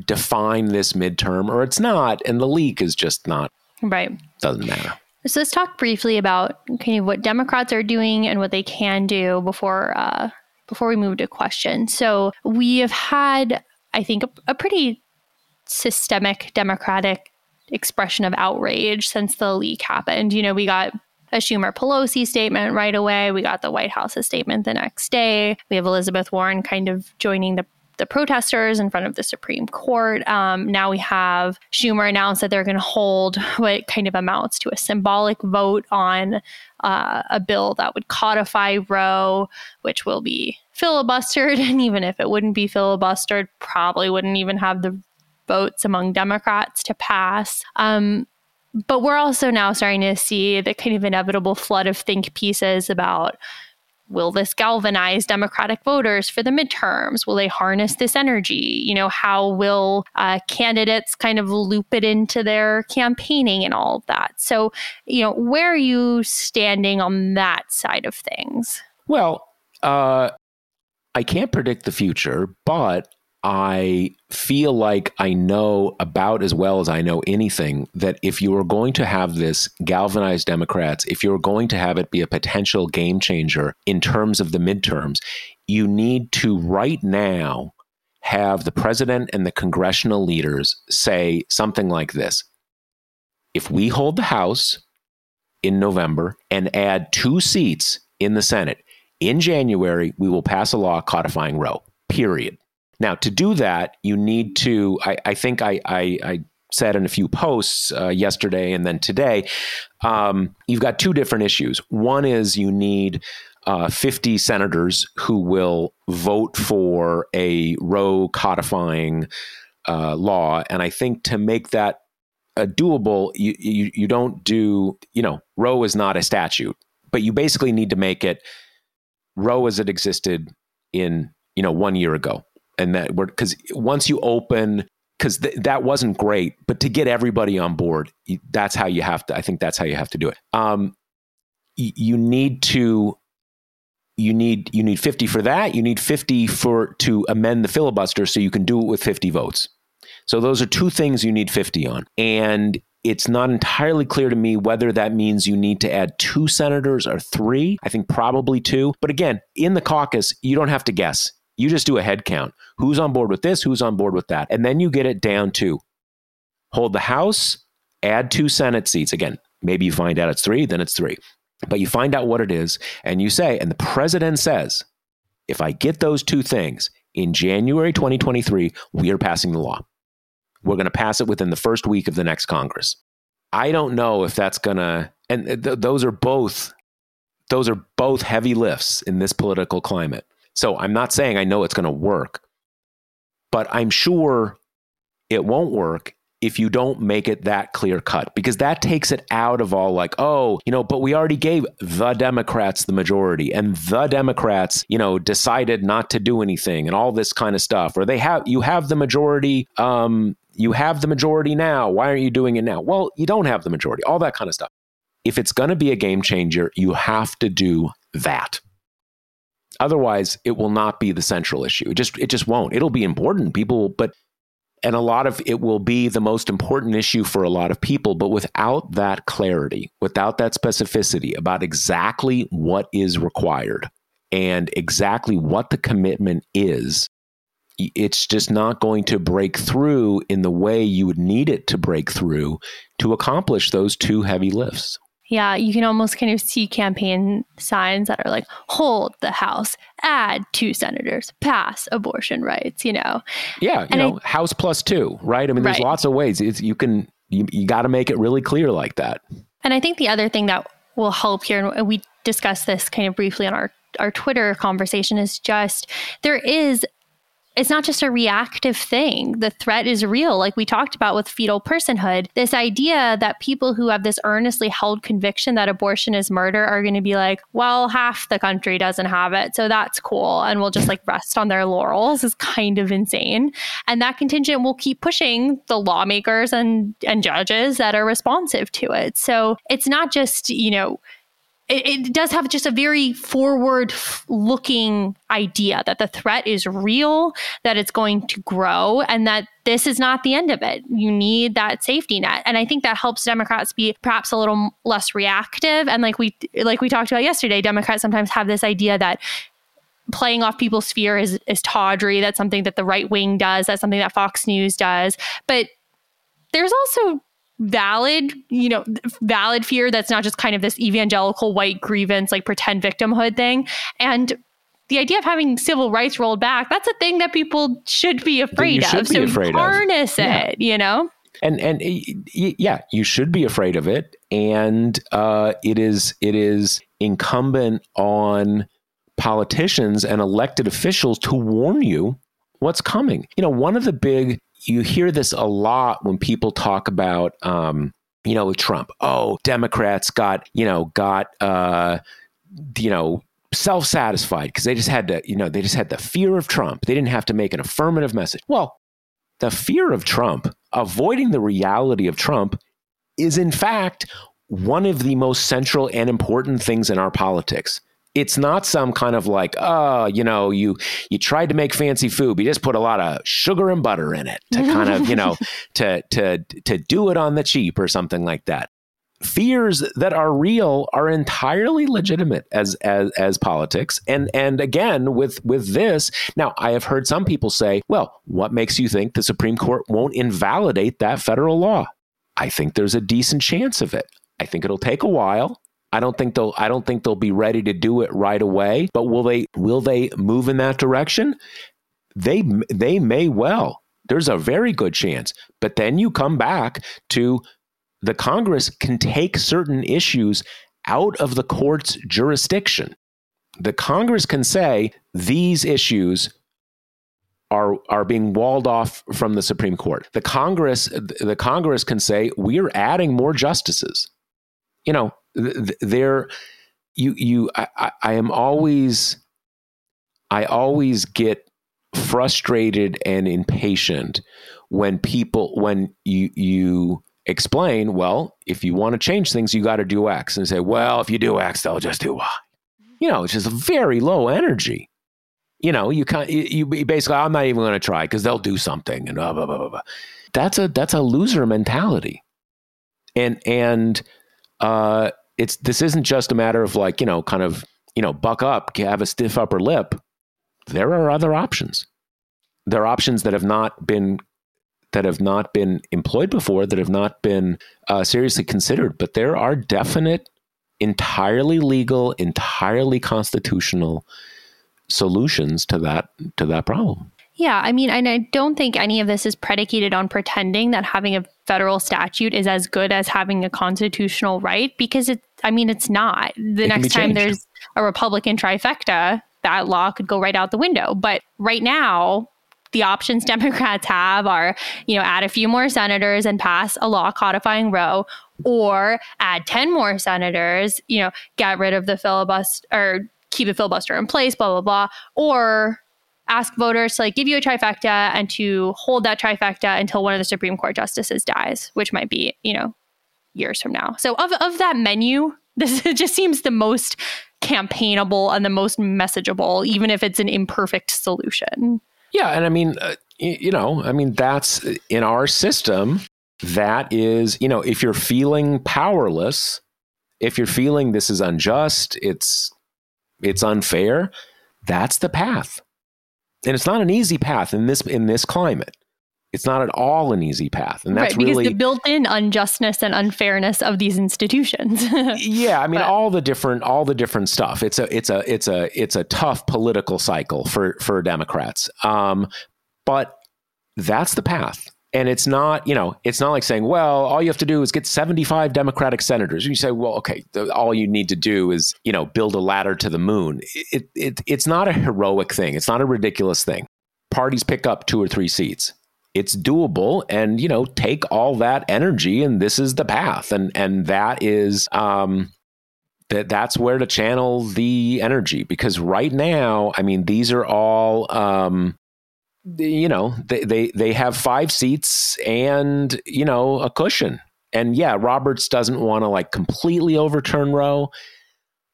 define this midterm or it's not, and the leak is just not Right. doesn't matter. So let's talk briefly about kind of what Democrats are doing and what they can do before uh, before we move to questions. So we have had, I think, a, a pretty systemic Democratic expression of outrage since the leak happened. You know, we got a Schumer Pelosi statement right away. We got the White House's statement the next day. We have Elizabeth Warren kind of joining the the protesters in front of the Supreme Court. Um, now we have Schumer announced that they're going to hold what kind of amounts to a symbolic vote on uh, a bill that would codify Roe, which will be filibustered. And even if it wouldn't be filibustered, probably wouldn't even have the votes among Democrats to pass. Um, but we're also now starting to see the kind of inevitable flood of think pieces about will this galvanize Democratic voters for the midterms? Will they harness this energy? You know, how will uh, candidates kind of loop it into their campaigning and all of that? So, you know, where are you standing on that side of things? Well, uh, I can't predict the future, but I feel like I know about as well as I know anything that if you are going to have this galvanize Democrats, if you're going to have it be a potential game changer in terms of the midterms, you need to right now have the president and the congressional leaders say something like this If we hold the House in November and add two seats in the Senate in January, we will pass a law codifying Roe, period. Now, to do that, you need to, I, I think I, I, I, said in a few posts uh, yesterday and then today, um, you've got two different issues. One is you need uh, 50 senators who will vote for a Roe codifying uh, law. And I think to make that uh, doable, you, you, you don't do, you know, Roe is not a statute, but you basically need to make it Roe as it existed in, you know, one year ago and that we're because once you open because th- that wasn't great but to get everybody on board that's how you have to i think that's how you have to do it um, y- you need to you need you need 50 for that you need 50 for to amend the filibuster so you can do it with 50 votes so those are two things you need 50 on and it's not entirely clear to me whether that means you need to add two senators or three. I think probably two. But again, in the caucus, you don't have to guess. You just do a head count. Who's on board with this? Who's on board with that? And then you get it down to hold the House, add two Senate seats. Again, maybe you find out it's three, then it's three. But you find out what it is, and you say, and the president says, if I get those two things in January 2023, we are passing the law. We're going to pass it within the first week of the next Congress. I don't know if that's going to, and th- those are both, those are both heavy lifts in this political climate. So I'm not saying I know it's going to work, but I'm sure it won't work if you don't make it that clear cut because that takes it out of all like oh you know but we already gave the democrats the majority and the democrats you know decided not to do anything and all this kind of stuff or they have you have the majority um you have the majority now why aren't you doing it now? Well you don't have the majority all that kind of stuff. If it's going to be a game changer you have to do that Otherwise, it will not be the central issue. It just it just won't. It'll be important. People, but and a lot of it will be the most important issue for a lot of people. But without that clarity, without that specificity about exactly what is required and exactly what the commitment is, it's just not going to break through in the way you would need it to break through to accomplish those two heavy lifts. Yeah, you can almost kind of see campaign signs that are like, hold the House, add two senators, pass abortion rights, you know? Yeah, you know, I, House plus two, right? I mean, there's right. lots of ways. It's, you can, you, you got to make it really clear like that. And I think the other thing that will help here, and we discussed this kind of briefly on our our Twitter conversation is just there is it's not just a reactive thing. The threat is real, like we talked about with fetal personhood. This idea that people who have this earnestly held conviction that abortion is murder are going to be like, well, half the country doesn't have it. So that's cool. And we'll just like rest on their laurels is kind of insane. And that contingent will keep pushing the lawmakers and, and judges that are responsive to it. So it's not just, you know, it, it, does have just a very forward looking idea that the threat is real, that it's going to grow, and that this is not the end of it. You need that safety net. And I think that helps Democrats be perhaps a little less reactive. And like we like we talked about yesterday, Democrats sometimes have this idea that playing off people's fear is, is tawdry. That's something that the right wing does. That's something that Fox News does. But there's also valid, you know, valid fear that's not just kind of this evangelical white grievance, like pretend victimhood thing. And the idea of having civil rights rolled back, that's a thing that people should be afraid should of. Be so afraid harness of. it, yeah. you know? And and yeah, you should be afraid of it. And uh, it is it is incumbent on politicians and elected officials to warn you what's coming. You know, one of the big you hear this a lot when people talk about um, you know, with Trump. Oh, Democrats got, you know, got uh, you know, self-satisfied because they just had to, you know, they just had the fear of Trump. They didn't have to make an affirmative message. Well, the fear of Trump, avoiding the reality of Trump is in fact one of the most central and important things in our politics it's not some kind of like oh you know you you tried to make fancy food but you just put a lot of sugar and butter in it to kind of you know to to to do it on the cheap or something like that. Fears that are real are entirely legitimate as as as politics. And and again with with this now i have heard some people say well what makes you think the supreme court won't invalidate that federal law? I think there's a decent chance of it. I think it'll take a while I don't think they'll I don't think they'll be ready to do it right away, but will they will they move in that direction? They they may well. There's a very good chance. But then you come back to the Congress can take certain issues out of the court's jurisdiction. The Congress can say these issues are are being walled off from the Supreme Court. The Congress the Congress can say we're adding more justices. You know, there you you I, I am always I always get frustrated and impatient when people when you you explain well if you want to change things you got to do x and say well if you do x they'll just do y. You know it's just very low energy. You know you can't you, you basically i'm not even going to try because they'll do something and blah, blah, blah, blah. that's a that's a loser mentality. And and uh it's this isn't just a matter of like you know kind of you know buck up have a stiff upper lip. There are other options. There are options that have not been that have not been employed before that have not been uh, seriously considered but there are definite entirely legal entirely constitutional solutions to that to that problem yeah, I mean, and I don't think any of this is predicated on pretending that having a federal statute is as good as having a constitutional right because it I mean it's not. The it next time there's a Republican trifecta, that law could go right out the window. But right now, the options Democrats have are, you know, add a few more senators and pass a law codifying Roe, or add 10 more senators, you know, get rid of the filibuster or keep the filibuster in place, blah, blah, blah, or ask voters to like give you a trifecta and to hold that trifecta until one of the Supreme Court justices dies, which might be, you know, years from now. So of of that menu, this just seems the most campaignable and the most messageable, even if it's an imperfect solution. Yeah, and I mean, uh, you know, I mean that's in our system. That is, you know, if you're feeling powerless, if you're feeling this is unjust, it's it's unfair, that's the path and it's not an easy path in this in this climate. It's not at all an easy path, and that's right, because really the built-in unjustness and unfairness of these institutions. yeah, I mean, but, all the different all the different stuff. It's a it's a it's a it's a tough political cycle for for Democrats, um, but that's the path. And it's not, you know, it's not like saying, well, all you have to do is get 75 Democratic senators. And You say, well, okay, the, all you need to do is, you know, build a ladder to the moon. It, it, it's not a heroic thing. It's not a ridiculous thing. Parties pick up two or three seats. It's doable, and you know, take all that energy, and this is the path, and and that is um, that that's where to channel the energy because right now, I mean, these are all um, you know they, they they have five seats and you know a cushion. And yeah roberts doesn't want to like completely overturn roe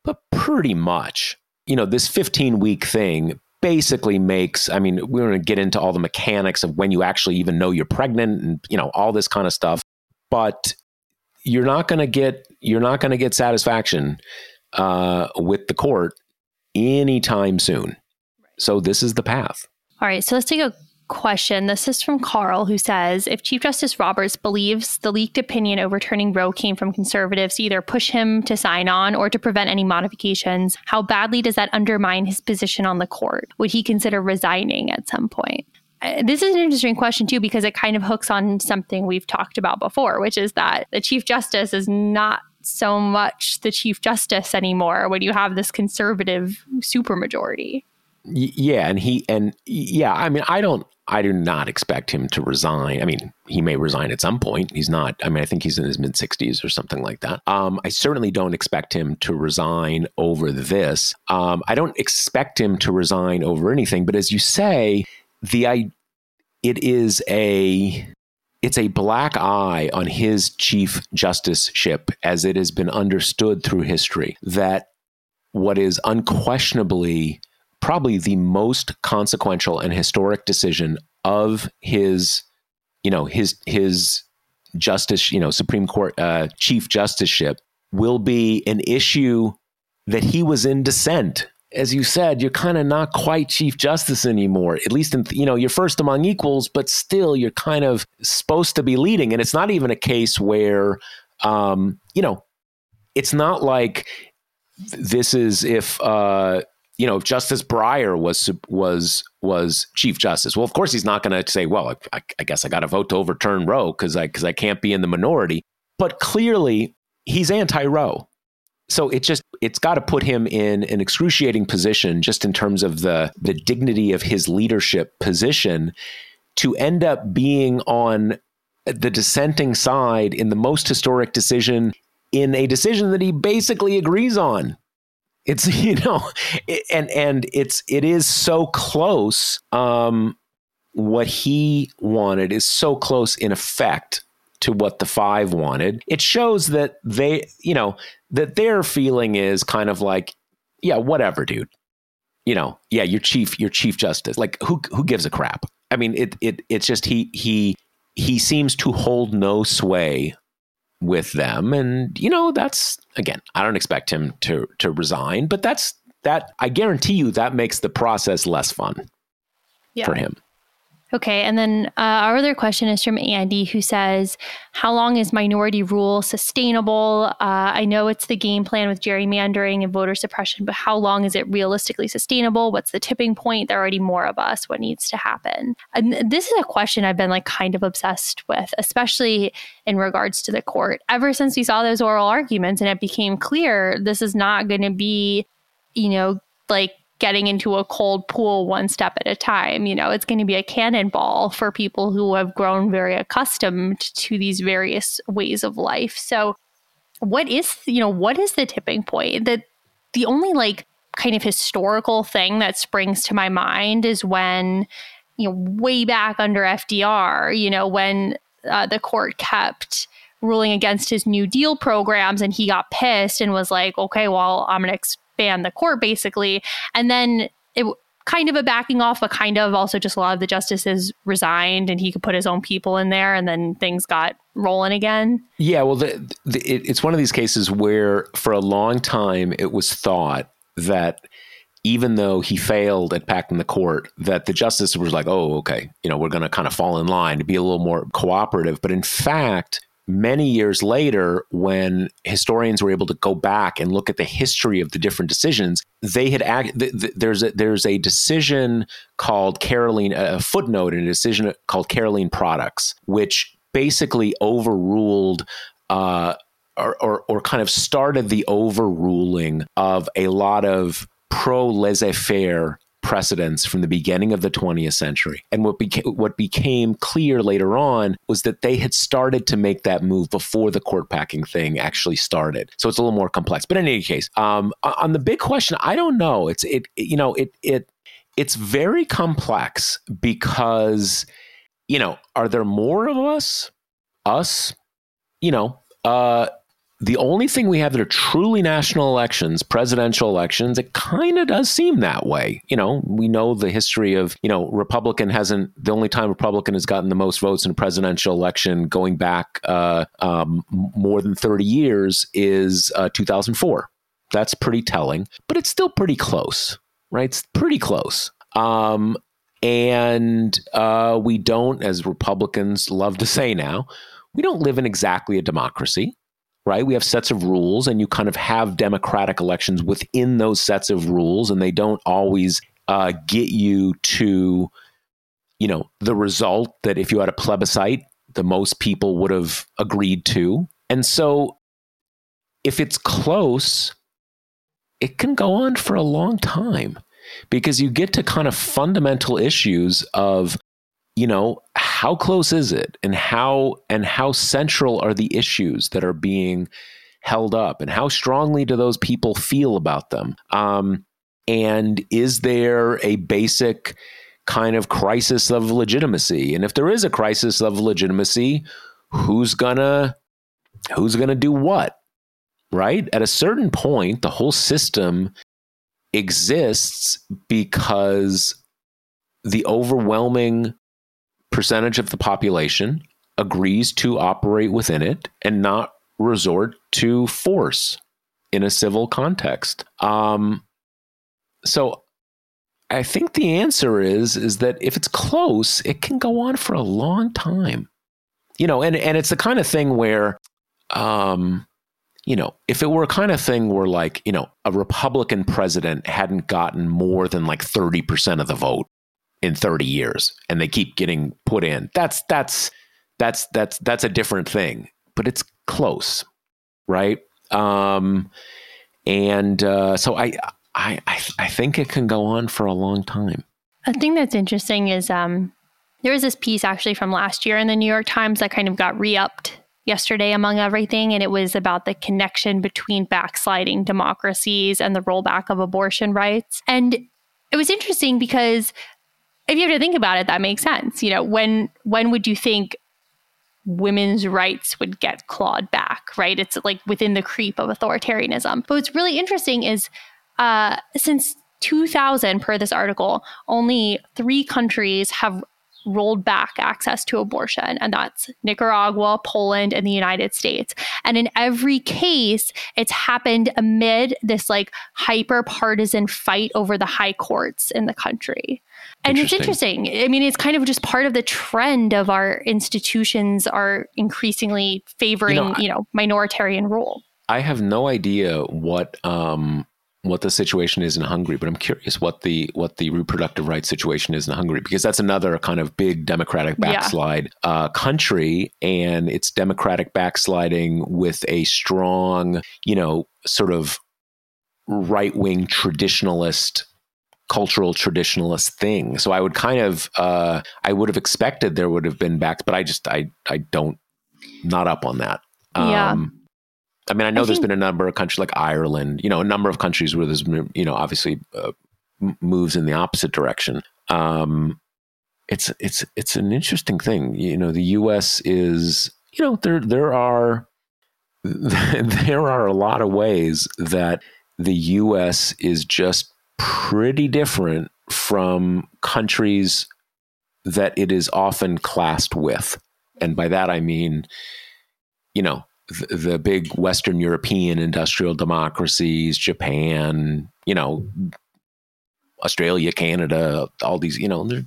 but pretty much you know this 15 week thing basically makes i mean we're going to get into all the mechanics of when you actually even know you're pregnant and you know all this kind of stuff but you're not going to get you're not going to get satisfaction uh, with the court anytime soon. So this is the path all right, so let's take a question. This is from Carl, who says If Chief Justice Roberts believes the leaked opinion overturning Roe came from conservatives to either push him to sign on or to prevent any modifications, how badly does that undermine his position on the court? Would he consider resigning at some point? Uh, this is an interesting question, too, because it kind of hooks on something we've talked about before, which is that the Chief Justice is not so much the Chief Justice anymore when you have this conservative supermajority. Yeah, and he and yeah, I mean, I don't I do not expect him to resign. I mean, he may resign at some point. He's not. I mean, I think he's in his mid 60s or something like that. Um, I certainly don't expect him to resign over this. Um, I don't expect him to resign over anything. But as you say, the I, it is a it's a black eye on his chief justiceship as it has been understood through history that what is unquestionably probably the most consequential and historic decision of his, you know, his his justice, you know, Supreme Court uh, chief justiceship will be an issue that he was in dissent. As you said, you're kind of not quite chief justice anymore. At least in you know you're first among equals, but still you're kind of supposed to be leading. And it's not even a case where, um, you know, it's not like this is if uh, you know, Justice Breyer was was was Chief Justice. Well, of course, he's not going to say, "Well, I, I guess I got to vote to overturn Roe because I because I can't be in the minority." But clearly, he's anti-Roe, so it just it's got to put him in an excruciating position, just in terms of the the dignity of his leadership position, to end up being on the dissenting side in the most historic decision in a decision that he basically agrees on it's you know, and and it's it is so close. Um, what he wanted is so close in effect to what the five wanted. It shows that they, you know, that their feeling is kind of like, yeah, whatever, dude. You know, yeah, your chief, your chief justice. Like, who who gives a crap? I mean, it it it's just he he he seems to hold no sway with them. And, you know, that's again, I don't expect him to to resign, but that's that I guarantee you that makes the process less fun yeah. for him. Okay. And then uh, our other question is from Andy, who says, How long is minority rule sustainable? Uh, I know it's the game plan with gerrymandering and voter suppression, but how long is it realistically sustainable? What's the tipping point? There are already more of us. What needs to happen? And this is a question I've been like kind of obsessed with, especially in regards to the court. Ever since we saw those oral arguments and it became clear this is not going to be, you know, like getting into a cold pool one step at a time. You know, it's going to be a cannonball for people who have grown very accustomed to these various ways of life. So, what is, you know, what is the tipping point? That the only like kind of historical thing that springs to my mind is when, you know, way back under FDR, you know, when uh, the court kept ruling against his New Deal programs and he got pissed and was like, okay, well, I'm going to ban the court basically. And then it kind of a backing off, but kind of also just a lot of the justices resigned and he could put his own people in there and then things got rolling again. Yeah, well, the, the, it, it's one of these cases where for a long time it was thought that even though he failed at packing the court, that the justice was like, oh, okay, you know, we're going to kind of fall in line to be a little more cooperative. But in fact, many years later, when historians were able to go back and look at the history of the different decisions, they had act, th- th- there's a, there's a decision called Carolene a footnote in a decision called Carolene Products, which basically overruled. Uh, or, or, or kind of started the overruling of a lot of pro laissez faire precedents from the beginning of the 20th century. And what became what became clear later on was that they had started to make that move before the court packing thing actually started. So it's a little more complex. But in any case, um, on the big question, I don't know. It's it, you know it it it's very complex because you know are there more of us us you know uh the only thing we have that are truly national elections, presidential elections, it kind of does seem that way. You know, we know the history of, you know, Republican hasn't, the only time Republican has gotten the most votes in a presidential election going back uh, um, more than 30 years is uh, 2004. That's pretty telling, but it's still pretty close, right? It's pretty close. Um, And uh, we don't, as Republicans love to say now, we don't live in exactly a democracy, right? We have sets of rules, and you kind of have democratic elections within those sets of rules, and they don't always uh, get you to, you know, the result that if you had a plebiscite, the most people would have agreed to. And so if it's close, it can go on for a long time because you get to kind of fundamental issues of you know how close is it and how and how central are the issues that are being held up and how strongly do those people feel about them? Um, and is there a basic kind of crisis of legitimacy? And if there is a crisis of legitimacy who's gonna who's gonna do what right? At a certain point the whole system exists because the overwhelming percentage of the population agrees to operate within it and not resort to force in a civil context. Um, so I think the answer is is that if it's close, it can go on for a long time. You know, and and it's the kind of thing where um, you know, if it were a kind of thing where like, you know, a Republican president hadn't gotten more than like 30% of the vote in 30 years and they keep getting put in, that's that's that's that's that's a different thing. But it's close, right? Um and uh so I I I, think it can go on for a long time. A thing that's interesting is um there was this piece actually from last year in the New York Times that kind of got re-upped yesterday, among everything. And it was about the connection between backsliding democracies and the rollback of abortion rights. And it was interesting because if you have to think about it, that makes sense. You know, when when would you think women's rights would get clawed back, right? It's like within the creep of authoritarianism. But what's really interesting is uh, since 2000, per this article, only three countries have rolled back access to abortion, and that's Nicaragua, Poland, and the United States. And in every case, it's happened amid this like hyper partisan fight over the high courts in the country. And it's interesting. I mean, it's kind of just part of the trend of our institutions are increasingly favoring, you know, you know minoritarian rule. I have no idea what um, what the situation is in Hungary, but I'm curious what the what the reproductive rights situation is in Hungary because that's another kind of big democratic backslide yeah. uh, country, and it's democratic backsliding with a strong, you know, sort of right wing traditionalist cultural traditionalist thing. So I would kind of uh, I would have expected there would have been back, but I just I I don't not up on that. Yeah. Um, I mean, I know I there's think, been a number of countries like Ireland, you know, a number of countries where there's, you know, obviously uh, moves in the opposite direction. Um, it's it's it's an interesting thing. You know, the U.S. is, you know, there there are there are a lot of ways that the U.S. is just pretty different from countries that it is often classed with, and by that I mean, you know, the, big Western European industrial democracies, Japan, you know, Australia, Canada, all these, you know, they're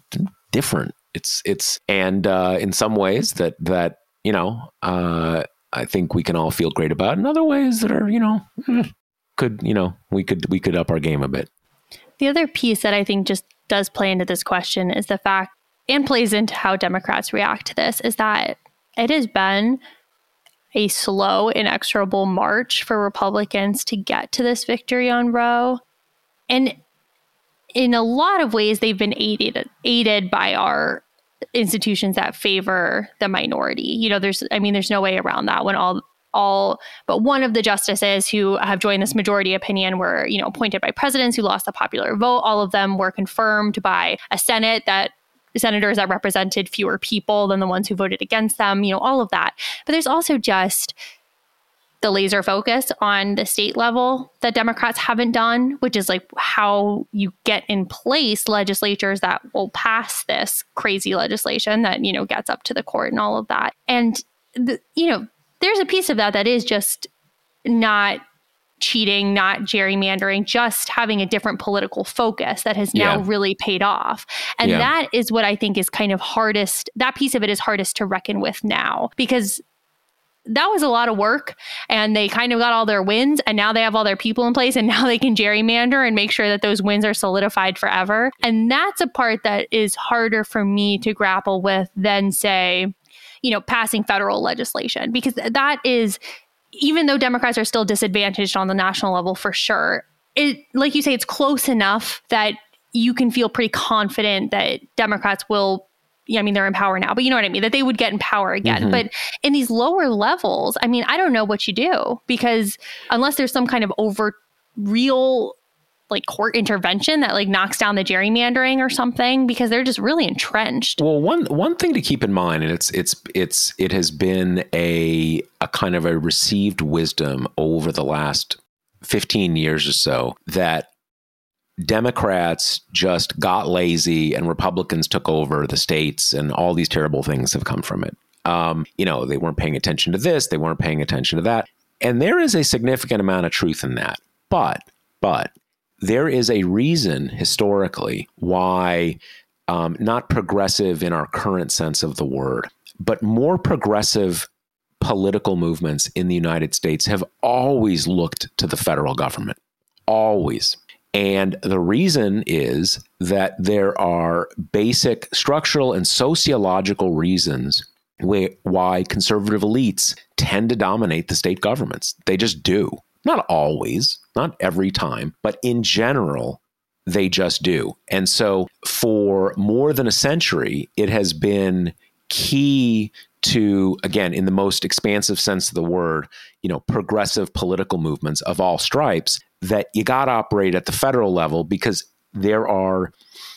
different. It's it's and uh, in some ways that that you know uh, I think we can all feel great about. In other ways that are you know eh, could you know we could we could up our game a bit. The other piece that I think just does play into this question is the fact and plays into how Democrats react to this is that it has been a slow, inexorable march for Republicans to get to this victory on Roe. And in a lot of ways, they've been aided aided by our institutions that favor the minority. You know, there's I mean, there's no way around that when all all but one of the justices who have joined this majority opinion were, you know, appointed by presidents who lost the popular vote. All of them were confirmed by a Senate that senators that represented fewer people than the ones who voted against them, you know, all of that. But there's also just the laser focus on the state level that Democrats haven't done, which is like how you get in place legislatures that will pass this crazy legislation that, you know, gets up to the court and all of that. And, the, you know, there's a piece of that that is just not cheating, not gerrymandering, just having a different political focus that has now Yeah. really paid off. And Yeah. that is what I think is kind of hardest. That piece of it is hardest to reckon with now because that was a lot of work and they kind of got all their wins and now they have all their people in place and now they can gerrymander and make sure that those wins are solidified forever. And that's a part that is harder for me to grapple with than say, you know, passing federal legislation because that is even though Democrats are still disadvantaged on the national level for sure, it like you say, it's close enough that you can feel pretty confident that Democrats will. Yeah, I mean, they're in power now, but you know what I mean? That they would get in power again. Mm-hmm. But in these lower levels, I mean, I don't know what you do because unless there's some kind of over real like court intervention that like knocks down the gerrymandering or something because they're just really entrenched. Well, one one thing to keep in mind, and it's it's it's it has been a a kind of a received wisdom over the last fifteen years or so that Democrats just got lazy and Republicans took over the states, and all these terrible things have come from it. Um, you know, they weren't paying attention to this, they weren't paying attention to that, and there is a significant amount of truth in that. But but there is a reason historically why um, not progressive in our current sense of the word, but more progressive political movements in the United States have always looked to the federal government. Always. And the reason is that there are basic structural and sociological reasons why, why conservative elites tend to dominate the state governments. They just do. Not always, not every time, but in general, they just do. And so for more than a century, it has been key to again in the most expansive sense of the word you know progressive political movements of all stripes that you got to operate at the federal level because there are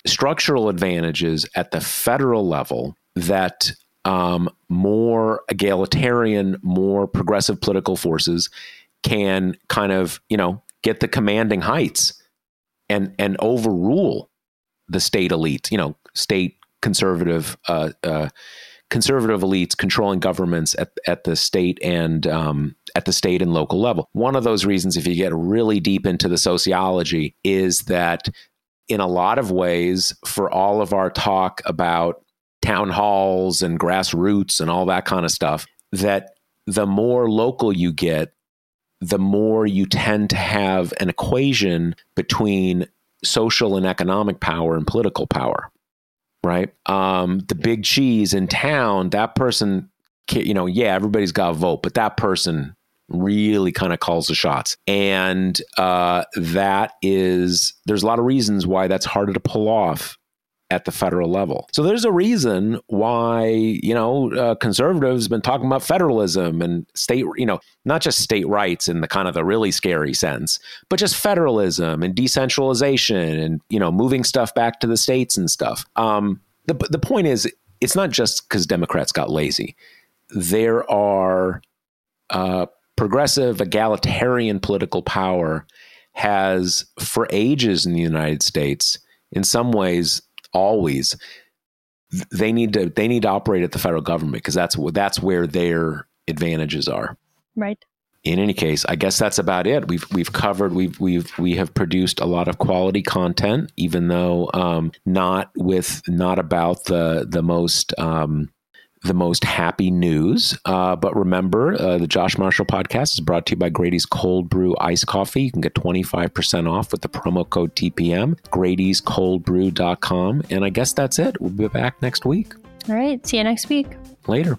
structural advantages at the federal level that um, more egalitarian more progressive political forces can kind of you know get the commanding heights and and overrule the state elite you know state conservative uh, uh, conservative elites controlling governments at, at the state and um, at the state and local level. One of those reasons, if you get really deep into the sociology, is that in a lot of ways, for all of our talk about town halls and grassroots and all that kind of stuff, that the more local you get, the more you tend to have an equation between social and economic power and political power right? Um, the big cheese in town, that person, you know, yeah, everybody's got a vote, but that person really kind of calls the shots. And uh, that is, there's a lot of reasons why that's harder to pull off at the federal level. So there's a reason why, you know, uh, conservatives have been talking about federalism and state, you know, not just state rights in the kind of the really scary sense, but just federalism and decentralization and, you know, moving stuff back to the states and stuff. Um, the, the point is, it's not just because Democrats got lazy. There are uh, progressive, egalitarian political power has for ages in the United States, in some ways, always they need to they need to operate at the federal government because that's that's where their advantages are. Right. In any case, I guess that's about it. We've we've covered we've we've we have produced a lot of quality content, even though um, not with not about the the most um, the most happy news. Uh, but remember, uh, the Josh Marshall podcast is brought to you by Grady's Cold Brew Ice Coffee. You can get 25% off with the promo code TPM, Grady'sColdBrew.com. And I guess that's it. We'll be back next week. All right. See you next week. Later.